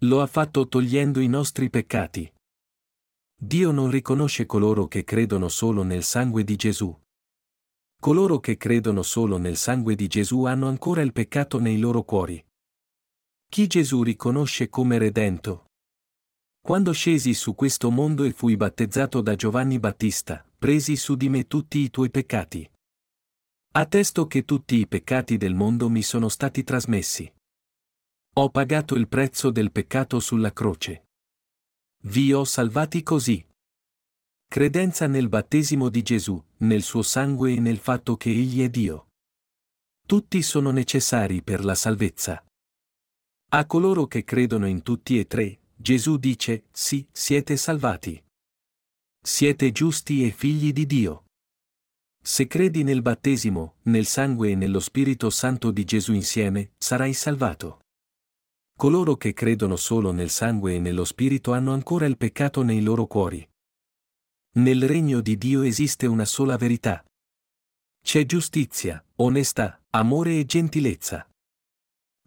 Lo ha fatto togliendo i nostri peccati. Dio non riconosce coloro che credono solo nel sangue di Gesù. Coloro che credono solo nel sangue di Gesù hanno ancora il peccato nei loro cuori. Chi Gesù riconosce come redento? Quando scesi su questo mondo e fui battezzato da Giovanni Battista, presi su di me tutti i tuoi peccati. Attesto che tutti i peccati del mondo mi sono stati trasmessi. Ho pagato il prezzo del peccato sulla croce. Vi ho salvati così. Credenza nel battesimo di Gesù, nel suo sangue e nel fatto che Egli è Dio. Tutti sono necessari per la salvezza. A coloro che credono in tutti e tre, Gesù dice, sì, siete salvati. Siete giusti e figli di Dio. Se credi nel battesimo, nel sangue e nello Spirito Santo di Gesù insieme, sarai salvato. Coloro che credono solo nel sangue e nello Spirito hanno ancora il peccato nei loro cuori. Nel regno di Dio esiste una sola verità. C'è giustizia, onestà, amore e gentilezza.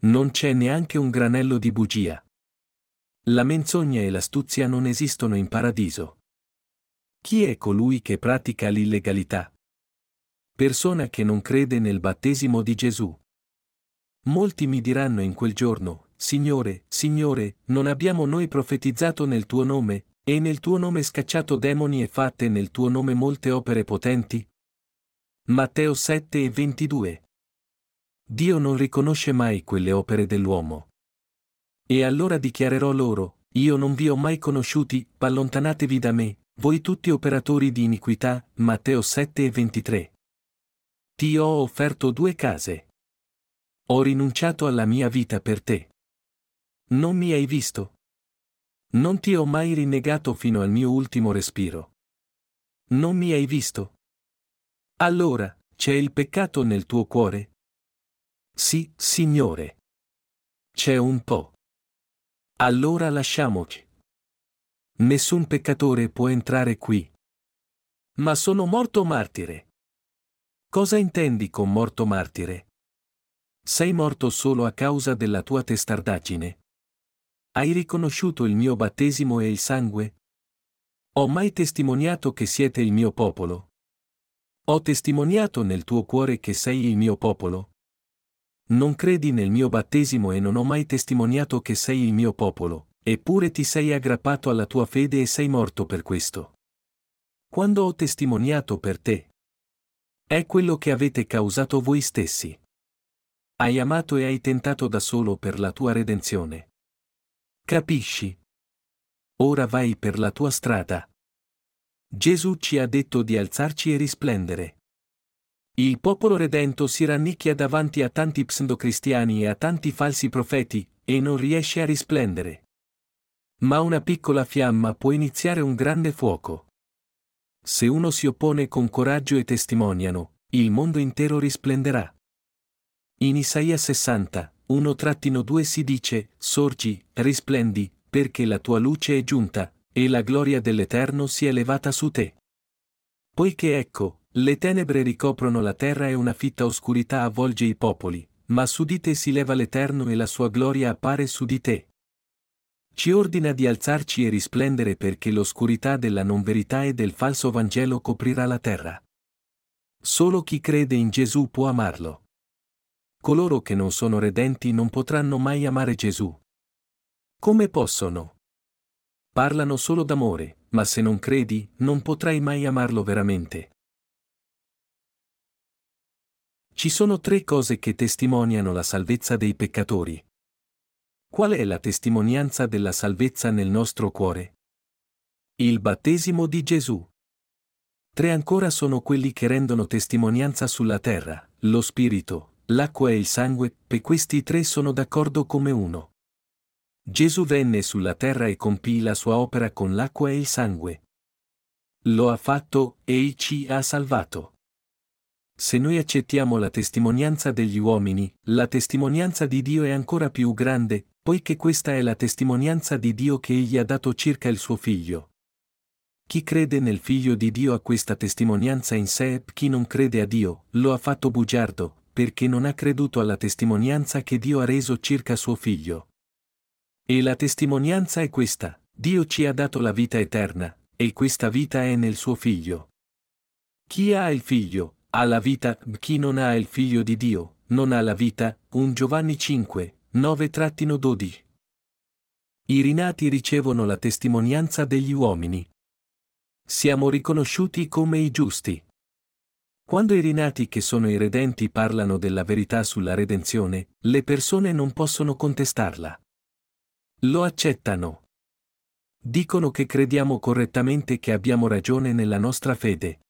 Non c'è neanche un granello di bugia. La menzogna e l'astuzia non esistono in paradiso. Chi è colui che pratica l'illegalità? Persona che non crede nel battesimo di Gesù. Molti mi diranno in quel giorno, Signore, Signore, non abbiamo noi profetizzato nel tuo nome, e nel tuo nome scacciato demoni e fatte nel tuo nome molte opere potenti? Matteo 7 e 22. Dio non riconosce mai quelle opere dell'uomo. E allora dichiarerò loro, io non vi ho mai conosciuti, allontanatevi da me, voi tutti operatori di iniquità, Matteo 7 e 23. Ti ho offerto due case. Ho rinunciato alla mia vita per te. Non mi hai visto. Non ti ho mai rinnegato fino al mio ultimo respiro. Non mi hai visto. Allora, c'è il peccato nel tuo cuore? Sì, Signore. C'è un po'. Allora lasciamoci. Nessun peccatore può entrare qui. Ma sono morto martire. Cosa intendi con morto martire? Sei morto solo a causa della tua testardaggine. Hai riconosciuto il mio battesimo e il sangue? Ho mai testimoniato che siete il mio popolo? Ho testimoniato nel tuo cuore che sei il mio popolo? Non credi nel mio battesimo e non ho mai testimoniato che sei il mio popolo, eppure ti sei aggrappato alla tua fede e sei morto per questo. Quando ho testimoniato per te? È quello che avete causato voi stessi. Hai amato e hai tentato da solo per la tua redenzione. Capisci? Ora vai per la tua strada. Gesù ci ha detto di alzarci e risplendere. Il popolo redento si rannicchia davanti a tanti pseudocristiani e a tanti falsi profeti, e non riesce a risplendere. Ma una piccola fiamma può iniziare un grande fuoco. Se uno si oppone con coraggio e testimoniano, il mondo intero risplenderà. In Isaia 60, 1-2 si dice, Sorgi, risplendi, perché la tua luce è giunta, e la gloria dell'Eterno si è levata su te. Poiché ecco, le tenebre ricoprono la terra e una fitta oscurità avvolge i popoli, ma su di te si leva l'Eterno e la sua gloria appare su di te. Ci ordina di alzarci e risplendere perché l'oscurità della non verità e del falso Vangelo coprirà la terra. Solo chi crede in Gesù può amarlo. Coloro che non sono redenti non potranno mai amare Gesù. Come possono? Parlano solo d'amore, ma se non credi, non potrai mai amarlo veramente. Ci sono tre cose che testimoniano la salvezza dei peccatori. Qual è la testimonianza della salvezza nel nostro cuore? Il battesimo di Gesù. Tre ancora sono quelli che rendono testimonianza sulla terra, lo Spirito, l'acqua e il sangue, e questi tre sono d'accordo come uno. Gesù venne sulla terra e compì la sua opera con l'acqua e il sangue. Lo ha fatto, e ci ha salvato. Se noi accettiamo la testimonianza degli uomini, la testimonianza di Dio è ancora più grande, poiché questa è la testimonianza di Dio che Egli ha dato circa il suo figlio. Chi crede nel figlio di Dio ha questa testimonianza in sé, chi non crede a Dio, lo ha fatto bugiardo, perché non ha creduto alla testimonianza che Dio ha reso circa suo figlio. E la testimonianza è questa, Dio ci ha dato la vita eterna, e questa vita è nel suo figlio. Chi ha il figlio, ha la vita, chi non ha il figlio di Dio, non ha la vita, 1 Giovanni 5, 9-12. I rinati ricevono la testimonianza degli uomini. Siamo riconosciuti come i giusti. Quando i rinati che sono i redenti parlano della verità sulla redenzione, le persone non possono contestarla. Lo accettano. Dicono che crediamo correttamente che abbiamo ragione nella nostra fede.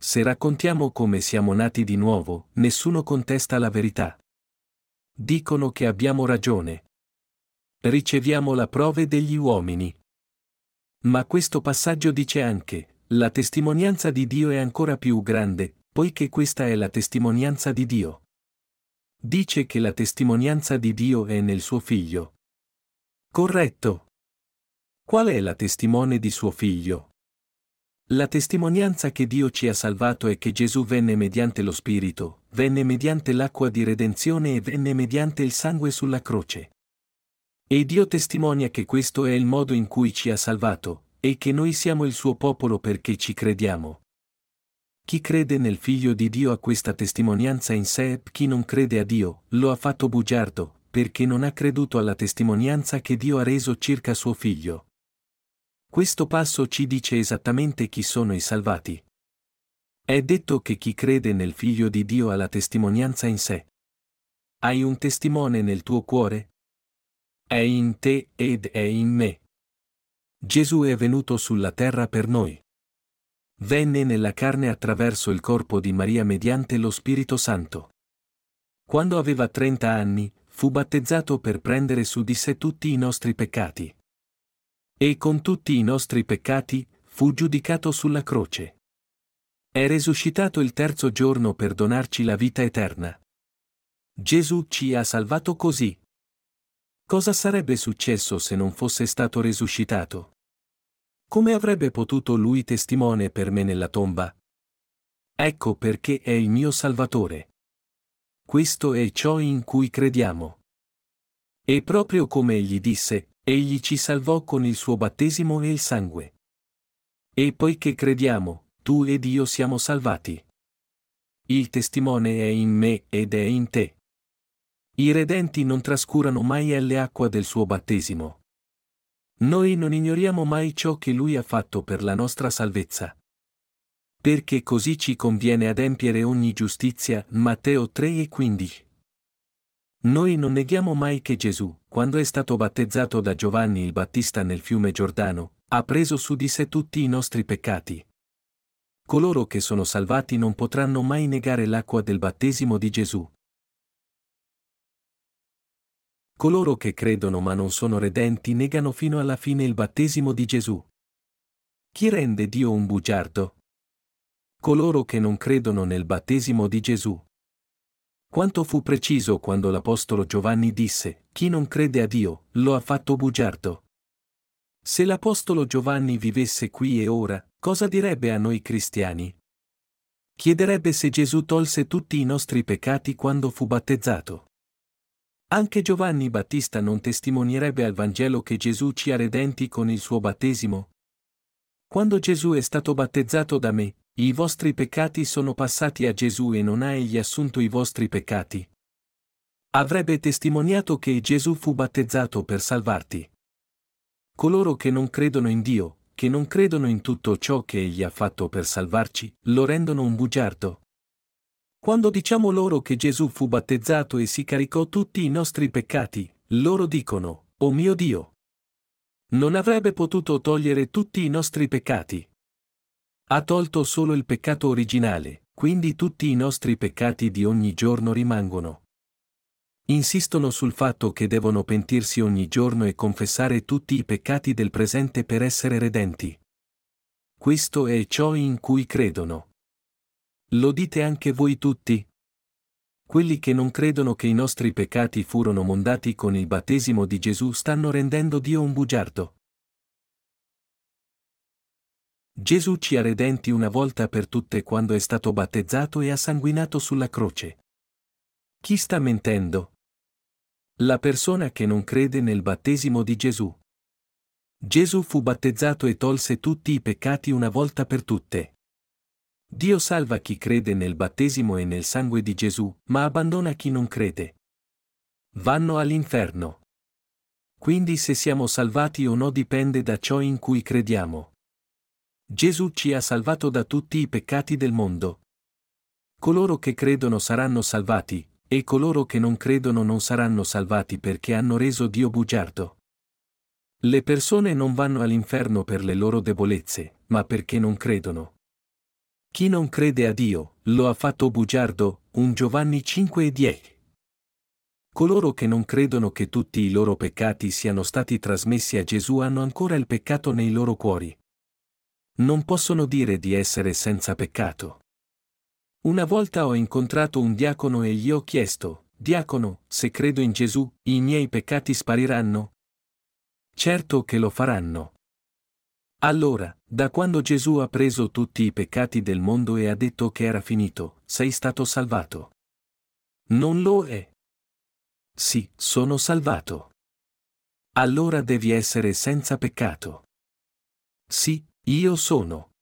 Se raccontiamo come siamo nati di nuovo, nessuno contesta la verità. Dicono che abbiamo ragione. Riceviamo la prove degli uomini. Ma questo passaggio dice anche, la testimonianza di Dio è ancora più grande, poiché questa è la testimonianza di Dio. Dice che la testimonianza di Dio è nel suo figlio. Corretto. Qual è la testimone di suo figlio? La testimonianza che Dio ci ha salvato è che Gesù venne mediante lo Spirito, venne mediante l'acqua di redenzione e venne mediante il sangue sulla croce. E Dio testimonia che questo è il modo in cui ci ha salvato, e che noi siamo il suo popolo perché ci crediamo. Chi crede nel Figlio di Dio ha questa testimonianza in sé chi non crede a Dio, lo ha fatto bugiardo, perché non ha creduto alla testimonianza che Dio ha reso circa suo Figlio. Questo passo ci dice esattamente chi sono i salvati. È detto che chi crede nel Figlio di Dio ha la testimonianza in sé. Hai un testimone nel tuo cuore? È in te ed è in me. Gesù è venuto sulla terra per noi. Venne nella carne attraverso il corpo di Maria mediante lo Spirito Santo. Quando aveva 30 anni, fu battezzato per prendere su di sé tutti i nostri peccati. E con tutti i nostri peccati, fu giudicato sulla croce. È risuscitato il terzo giorno per donarci la vita eterna. Gesù ci ha salvato così. Cosa sarebbe successo se non fosse stato risuscitato? Come avrebbe potuto lui testimone per me nella tomba? Ecco perché è il mio Salvatore. Questo è ciò in cui crediamo. E proprio come egli disse, egli ci salvò con il suo battesimo e il sangue. E poiché crediamo, tu ed io siamo salvati. Il testimone è in me ed è in te. I redenti non trascurano mai alle acqua del suo battesimo. Noi non ignoriamo mai ciò che Lui ha fatto per la nostra salvezza. Perché così ci conviene adempiere ogni giustizia, Matteo 3 e 15. Noi non neghiamo mai che Gesù, quando è stato battezzato da Giovanni il Battista nel fiume Giordano, ha preso su di sé tutti i nostri peccati. Coloro che sono salvati non potranno mai negare l'acqua del battesimo di Gesù. Coloro che credono ma non sono redenti negano fino alla fine il battesimo di Gesù. Chi rende Dio un bugiardo? Coloro che non credono nel battesimo di Gesù. Quanto fu preciso quando l'Apostolo Giovanni disse, chi non crede a Dio, lo ha fatto bugiardo. Se l'Apostolo Giovanni vivesse qui e ora, cosa direbbe a noi cristiani? Chiederebbe se Gesù tolse tutti i nostri peccati quando fu battezzato. Anche Giovanni Battista non testimonierebbe al Vangelo che Gesù ci ha redenti con il suo battesimo? Quando Gesù è stato battezzato da me, i vostri peccati sono passati a Gesù e non ha egli assunto i vostri peccati. Avrebbe testimoniato che Gesù fu battezzato per salvarti. Coloro che non credono in Dio, che non credono in tutto ciò che egli ha fatto per salvarci, lo rendono un bugiardo. Quando diciamo loro che Gesù fu battezzato e si caricò tutti i nostri peccati, loro dicono, Oh mio Dio! Non avrebbe potuto togliere tutti i nostri peccati. Ha tolto solo il peccato originale, quindi tutti i nostri peccati di ogni giorno rimangono. Insistono sul fatto che devono pentirsi ogni giorno e confessare tutti i peccati del presente per essere redenti. Questo è ciò in cui credono. Lo dite anche voi tutti? Quelli che non credono che i nostri peccati furono mondati con il battesimo di Gesù stanno rendendo Dio un bugiardo. Gesù ci ha redenti una volta per tutte quando è stato battezzato e ha sanguinato sulla croce. Chi sta mentendo? La persona che non crede nel battesimo di Gesù. Gesù fu battezzato e tolse tutti i peccati una volta per tutte. Dio salva chi crede nel battesimo e nel sangue di Gesù, ma abbandona chi non crede. Vanno all'inferno. Quindi se siamo salvati o no dipende da ciò in cui crediamo. Gesù ci ha salvato da tutti i peccati del mondo. Coloro che credono saranno salvati, e coloro che non credono non saranno salvati perché hanno reso Dio bugiardo. Le persone non vanno all'inferno per le loro debolezze, ma perché non credono. Chi non crede a Dio, lo ha fatto bugiardo, un Giovanni 5 e 10. Coloro che non credono che tutti i loro peccati siano stati trasmessi a Gesù hanno ancora il peccato nei loro cuori. non possono dire di essere senza peccato. Una volta ho incontrato un diacono e gli ho chiesto, Diacono, se credo in Gesù, i miei peccati spariranno? Certo che lo faranno. Allora, da quando Gesù ha preso tutti i peccati del mondo e ha detto che era finito, sei stato salvato. Non lo è. Sì, sono salvato. Allora devi essere senza peccato. Sì, io sono.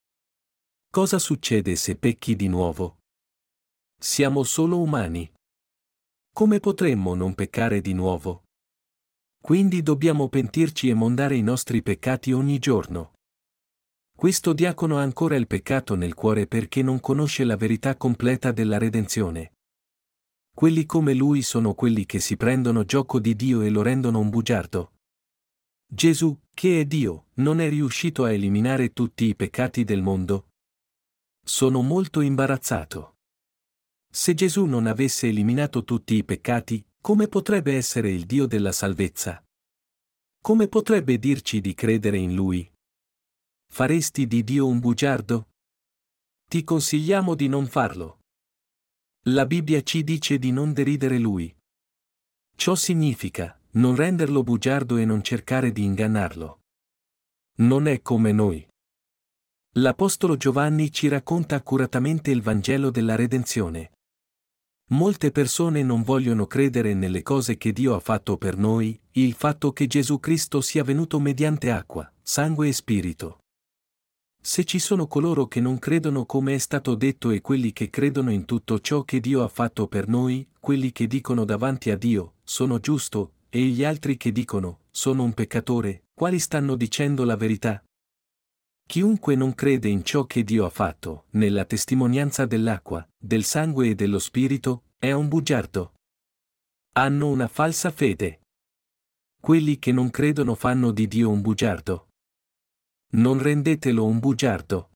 Cosa succede se pecchi di nuovo? Siamo solo umani. Come potremmo non peccare di nuovo? Quindi dobbiamo pentirci e mondare i nostri peccati ogni giorno. Questo diacono ha ancora il peccato nel cuore perché non conosce la verità completa della redenzione. Quelli come lui sono quelli che si prendono gioco di Dio e lo rendono un bugiardo. Gesù, che è Dio, non è riuscito a eliminare tutti i peccati del mondo? Sono molto imbarazzato. Se Gesù non avesse eliminato tutti i peccati, come potrebbe essere il Dio della salvezza? Come potrebbe dirci di credere in Lui? Faresti di Dio un bugiardo? Ti consigliamo di non farlo. La Bibbia ci dice di non deridere Lui. Ciò significa non renderlo bugiardo e non cercare di ingannarlo. Non è come noi. L'Apostolo Giovanni ci racconta accuratamente il Vangelo della redenzione. Molte persone non vogliono credere nelle cose che Dio ha fatto per noi, il fatto che Gesù Cristo sia venuto mediante acqua, sangue e spirito. Se ci sono coloro che non credono come è stato detto e quelli che credono in tutto ciò che Dio ha fatto per noi, quelli che dicono davanti a Dio, sono giusto, e gli altri che dicono, sono un peccatore, quali stanno dicendo la verità? Chiunque non crede in ciò che Dio ha fatto, nella testimonianza dell'acqua, del sangue e dello spirito, è un bugiardo. Hanno una falsa fede. Quelli che non credono fanno di Dio un bugiardo. Non rendetelo un bugiardo.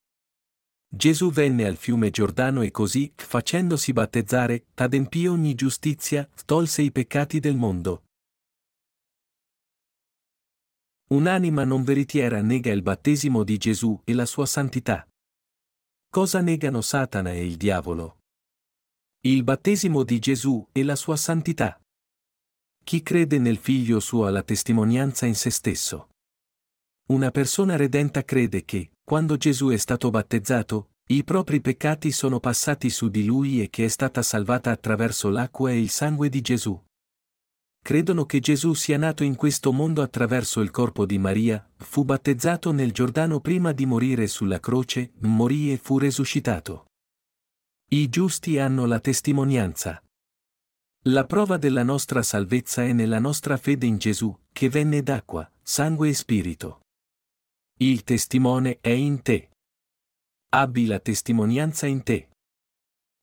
Gesù venne al fiume Giordano e così, facendosi battezzare, adempì ogni giustizia, tolse i peccati del mondo. Un'anima non veritiera nega il battesimo di Gesù e la sua santità. Cosa negano Satana e il diavolo? Il battesimo di Gesù e la sua santità. Chi crede nel figlio suo ha la testimonianza in se stesso. Una persona redenta crede che, quando Gesù è stato battezzato, i propri peccati sono passati su di lui e che è stata salvata attraverso l'acqua e il sangue di Gesù credono che Gesù sia nato in questo mondo attraverso il corpo di Maria, fu battezzato nel Giordano prima di morire sulla croce, morì e fu resuscitato. I giusti hanno la testimonianza. La prova della nostra salvezza è nella nostra fede in Gesù, che venne d'acqua, sangue e spirito. Il testimone è in te. Abbi la testimonianza in te.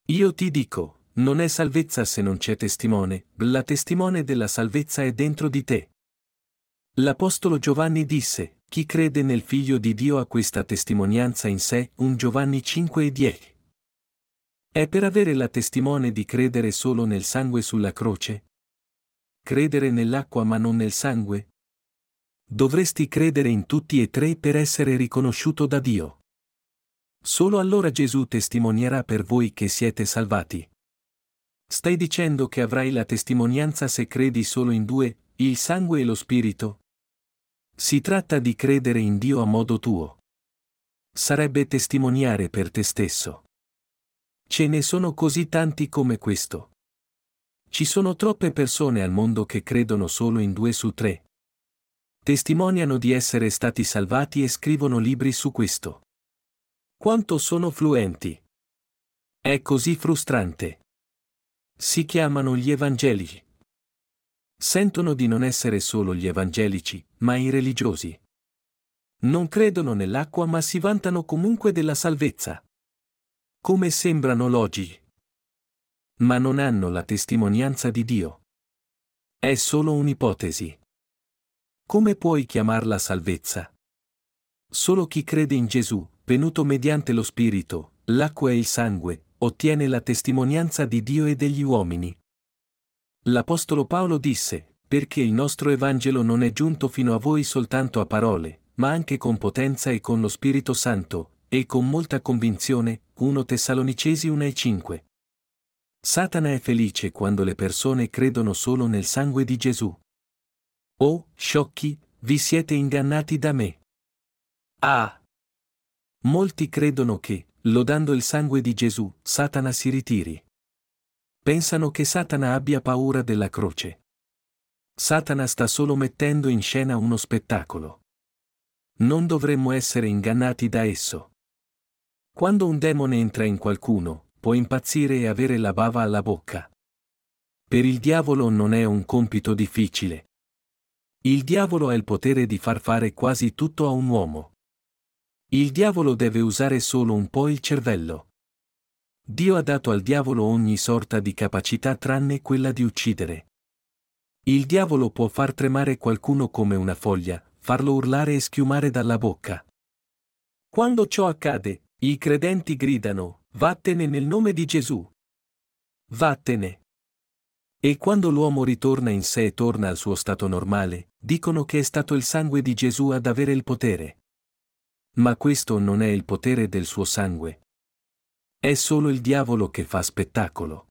Io ti dico, non è salvezza se non c'è testimone, la testimone della salvezza è dentro di te. L'Apostolo Giovanni disse, chi crede nel Figlio di Dio ha questa testimonianza in sé, un Giovanni 5 e 10. È per avere la testimone di credere solo nel sangue sulla croce? Credere nell'acqua ma non nel sangue? Dovresti credere in tutti e tre per essere riconosciuto da Dio. Solo allora Gesù testimonierà per voi che siete salvati. Stai dicendo che avrai la testimonianza se credi solo in due, il sangue e lo spirito? Si tratta di credere in Dio a modo tuo. Sarebbe testimoniare per te stesso. Ce ne sono così tanti come questo. Ci sono troppe persone al mondo che credono solo in due su tre. Testimoniano di essere stati salvati e scrivono libri su questo. Quanto sono fluenti. È così frustrante. Si chiamano gli evangelici. Sentono di non essere solo gli evangelici, ma i religiosi. Non credono nell'acqua ma si vantano comunque della salvezza. Come sembrano logici. Ma non hanno la testimonianza di Dio. È solo un'ipotesi. Come puoi chiamarla salvezza? Solo chi crede in Gesù, venuto mediante lo Spirito, l'acqua e il sangue, ottiene la testimonianza di Dio e degli uomini. L'Apostolo Paolo disse, perché il nostro Evangelo non è giunto fino a voi soltanto a parole, ma anche con potenza e con lo Spirito Santo, e con molta convinzione, 1 Tessalonicesi 1 e 5. Satana è felice quando le persone credono solo nel sangue di Gesù. Oh, sciocchi, vi siete ingannati da me. Ah! Molti credono che, lodando il sangue di Gesù, Satana si ritiri. Pensano che Satana abbia paura della croce. Satana sta solo mettendo in scena uno spettacolo. Non dovremmo essere ingannati da esso. Quando un demone entra in qualcuno, può impazzire e avere la bava alla bocca. Per il diavolo non è un compito difficile. Il diavolo ha il potere di far fare quasi tutto a un uomo. Il diavolo deve usare solo un po' il cervello. Dio ha dato al diavolo ogni sorta di capacità tranne quella di uccidere. Il diavolo può far tremare qualcuno come una foglia, farlo urlare e schiumare dalla bocca. Quando ciò accade, i credenti gridano, Vattene nel nome di Gesù. Vattene. E quando l'uomo ritorna in sé e torna al suo stato normale, dicono che è stato il sangue di Gesù ad avere il potere. Ma questo non è il potere del suo sangue. È solo il diavolo che fa spettacolo.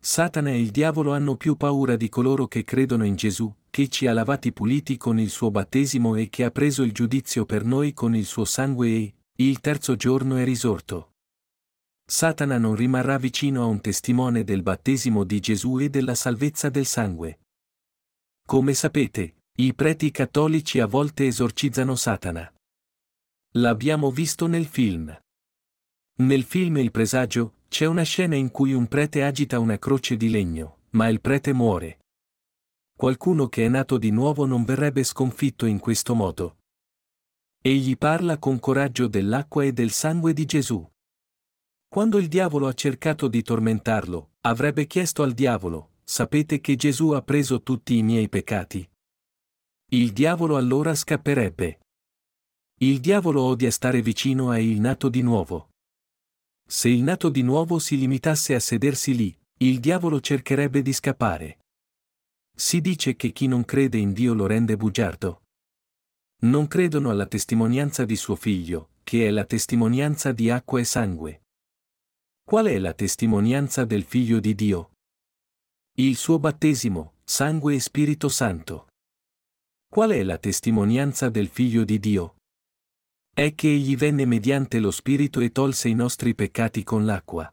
Satana e il diavolo hanno più paura di coloro che credono in Gesù, che ci ha lavati puliti con il suo battesimo e che ha preso il giudizio per noi con il suo sangue e, il terzo giorno è risorto. Satana non rimarrà vicino a un testimone del battesimo di Gesù e della salvezza del sangue. Come sapete, i preti cattolici a volte esorcizzano Satana. L'abbiamo visto nel film. Nel film Il presagio, c'è una scena in cui un prete agita una croce di legno, ma il prete muore. Qualcuno che è nato di nuovo non verrebbe sconfitto in questo modo. Egli parla con coraggio dell'acqua e del sangue di Gesù. Quando il diavolo ha cercato di tormentarlo, avrebbe chiesto al diavolo, sapete che Gesù ha preso tutti i miei peccati? Il diavolo allora scapperebbe. Il diavolo odia stare vicino a il nato di nuovo. Se il nato di nuovo si limitasse a sedersi lì, il diavolo cercherebbe di scappare. Si dice che chi non crede in Dio lo rende bugiardo. Non credono alla testimonianza di suo figlio, che è la testimonianza di acqua e sangue. Qual è la testimonianza del figlio di Dio? Il suo battesimo, sangue e Spirito Santo. Qual è la testimonianza del figlio di Dio? È che egli venne mediante lo Spirito e tolse i nostri peccati con l'acqua.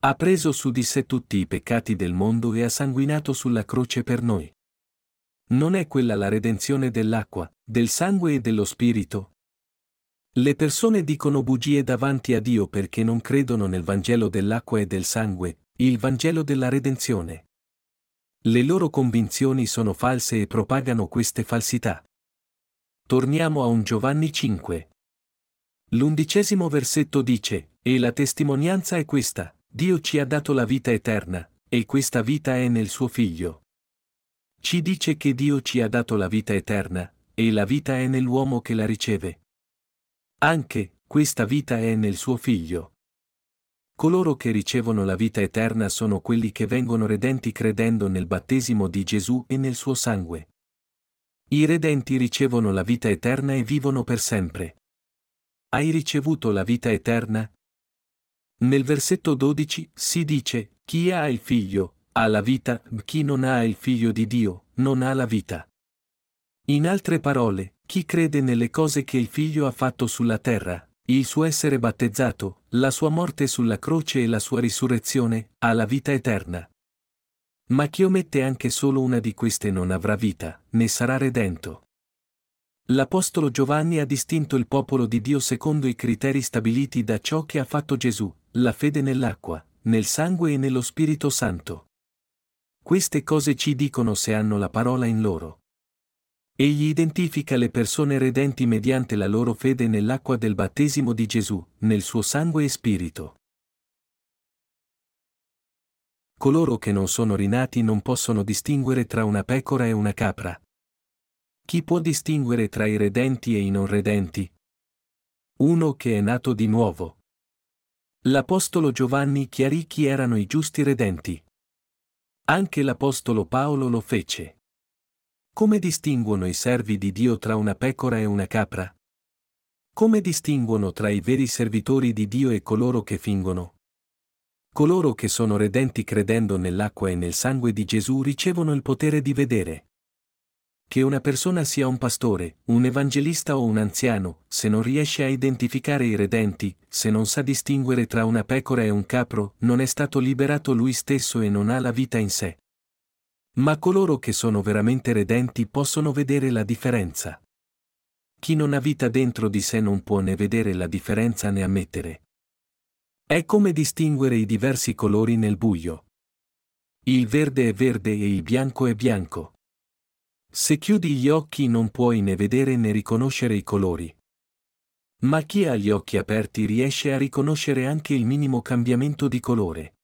Ha preso su di sé tutti i peccati del mondo e ha sanguinato sulla croce per noi. Non è quella la redenzione dell'acqua, del sangue e dello Spirito? Le persone dicono bugie davanti a Dio perché non credono nel Vangelo dell'acqua e del sangue, il Vangelo della redenzione. Le loro convinzioni sono false e propagano queste falsità. Torniamo a un Giovanni 5. L'undicesimo versetto dice, E la testimonianza è questa, Dio ci ha dato la vita eterna, e questa vita è nel suo Figlio. Ci dice che Dio ci ha dato la vita eterna, e la vita è nell'uomo che la riceve. Anche, questa vita è nel suo Figlio. Coloro che ricevono la vita eterna sono quelli che vengono redenti credendo nel battesimo di Gesù e nel suo sangue. I redenti ricevono la vita eterna e vivono per sempre. Hai ricevuto la vita eterna? Nel versetto 12 si dice, chi ha il figlio, ha la vita, chi non ha il figlio di Dio, non ha la vita. In altre parole, chi crede nelle cose che il figlio ha fatto sulla terra, il suo essere battezzato, la sua morte sulla croce e la sua risurrezione, ha la vita eterna. Ma chi omette anche solo una di queste non avrà vita, né sarà redento. L'Apostolo Giovanni ha distinto il popolo di Dio secondo i criteri stabiliti da ciò che ha fatto Gesù, la fede nell'acqua, nel sangue e nello Spirito Santo. Queste cose ci dicono se hanno la parola in loro. Egli identifica le persone redenti mediante la loro fede nell'acqua del battesimo di Gesù, nel suo sangue e spirito. coloro che non sono rinati non possono distinguere tra una pecora e una capra. Chi può distinguere tra i redenti e i non redenti? Uno che è nato di nuovo. L'Apostolo Giovanni chiarì chi erano i giusti redenti. Anche l'Apostolo Paolo lo fece. Come distinguono i servi di Dio tra una pecora e una capra? Come distinguono tra i veri servitori di Dio e coloro che fingono? Coloro che sono redenti credendo nell'acqua e nel sangue di Gesù ricevono il potere di vedere. Che una persona sia un pastore, un evangelista o un anziano, se non riesce a identificare i redenti, se non sa distinguere tra una pecora e un capro, non è stato liberato lui stesso e non ha la vita in sé. Ma coloro che sono veramente redenti possono vedere la differenza. Chi non ha vita dentro di sé non può né vedere la differenza né ammettere. È come distinguere i diversi colori nel buio. Il verde è verde e il bianco è bianco. Se chiudi gli occhi non puoi né vedere né riconoscere i colori. Ma chi ha gli occhi aperti riesce a riconoscere anche il minimo cambiamento di colore.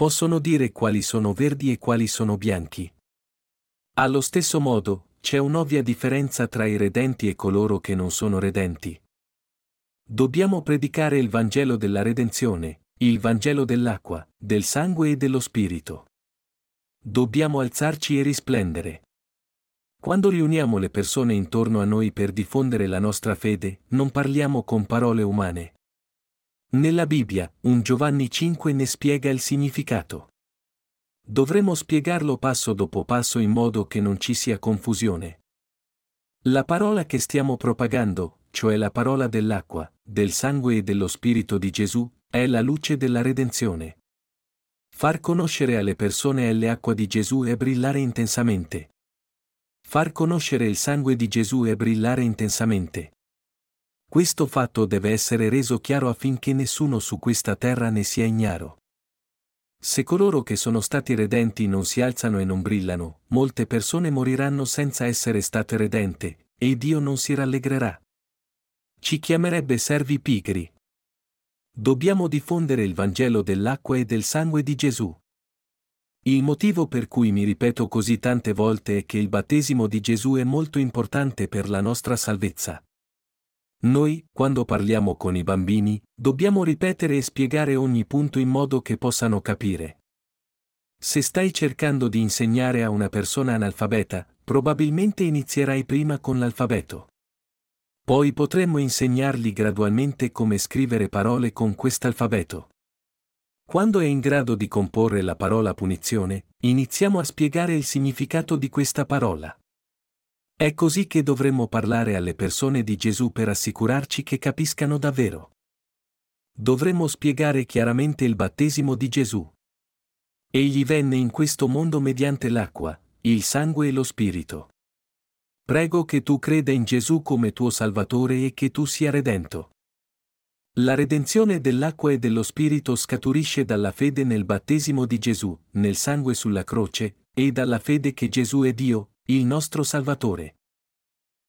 Possono dire quali sono verdi e quali sono bianchi. Allo stesso modo, c'è un'ovvia differenza tra i redenti e coloro che non sono redenti. Dobbiamo predicare il Vangelo della redenzione, il Vangelo dell'acqua, del sangue e dello Spirito. Dobbiamo alzarci e risplendere. Quando riuniamo le persone intorno a noi per diffondere la nostra fede, non parliamo con parole umane. Nella Bibbia, un Giovanni 5 ne spiega il significato. Dovremo spiegarlo passo dopo passo in modo che non ci sia confusione. La parola che stiamo propagando, cioè la parola dell'acqua, del sangue e dello Spirito di Gesù, è la luce della redenzione. Far conoscere alle persone l'acqua di Gesù e brillare intensamente. Far conoscere il sangue di Gesù e brillare intensamente. Questo fatto deve essere reso chiaro affinché nessuno su questa terra ne sia ignaro. Se coloro che sono stati redenti non si alzano e non brillano, molte persone moriranno senza essere state redente, e Dio non si rallegrerà. Ci chiamerebbe servi pigri. Dobbiamo diffondere il Vangelo dell'acqua e del sangue di Gesù. Il motivo per cui mi ripeto così tante volte è che il battesimo di Gesù è molto importante per la nostra salvezza. Noi, quando parliamo con i bambini, dobbiamo ripetere e spiegare ogni punto in modo che possano capire. Se stai cercando di insegnare a una persona analfabeta, probabilmente inizierai prima con l'alfabeto. Poi potremmo insegnargli gradualmente come scrivere parole con quest'alfabeto. Quando è in grado di comporre la parola punizione, iniziamo a spiegare il significato di questa parola. È così che dovremmo parlare alle persone di Gesù per assicurarci che capiscano davvero. Dovremmo spiegare chiaramente il battesimo di Gesù. Egli venne in questo mondo mediante l'acqua, il sangue e lo spirito. Prego che tu creda in Gesù come tuo Salvatore e che tu sia redento. La redenzione dell'acqua e dello Spirito scaturisce dalla fede nel battesimo di Gesù, nel sangue sulla croce, e dalla fede che Gesù è Dio, il nostro Salvatore.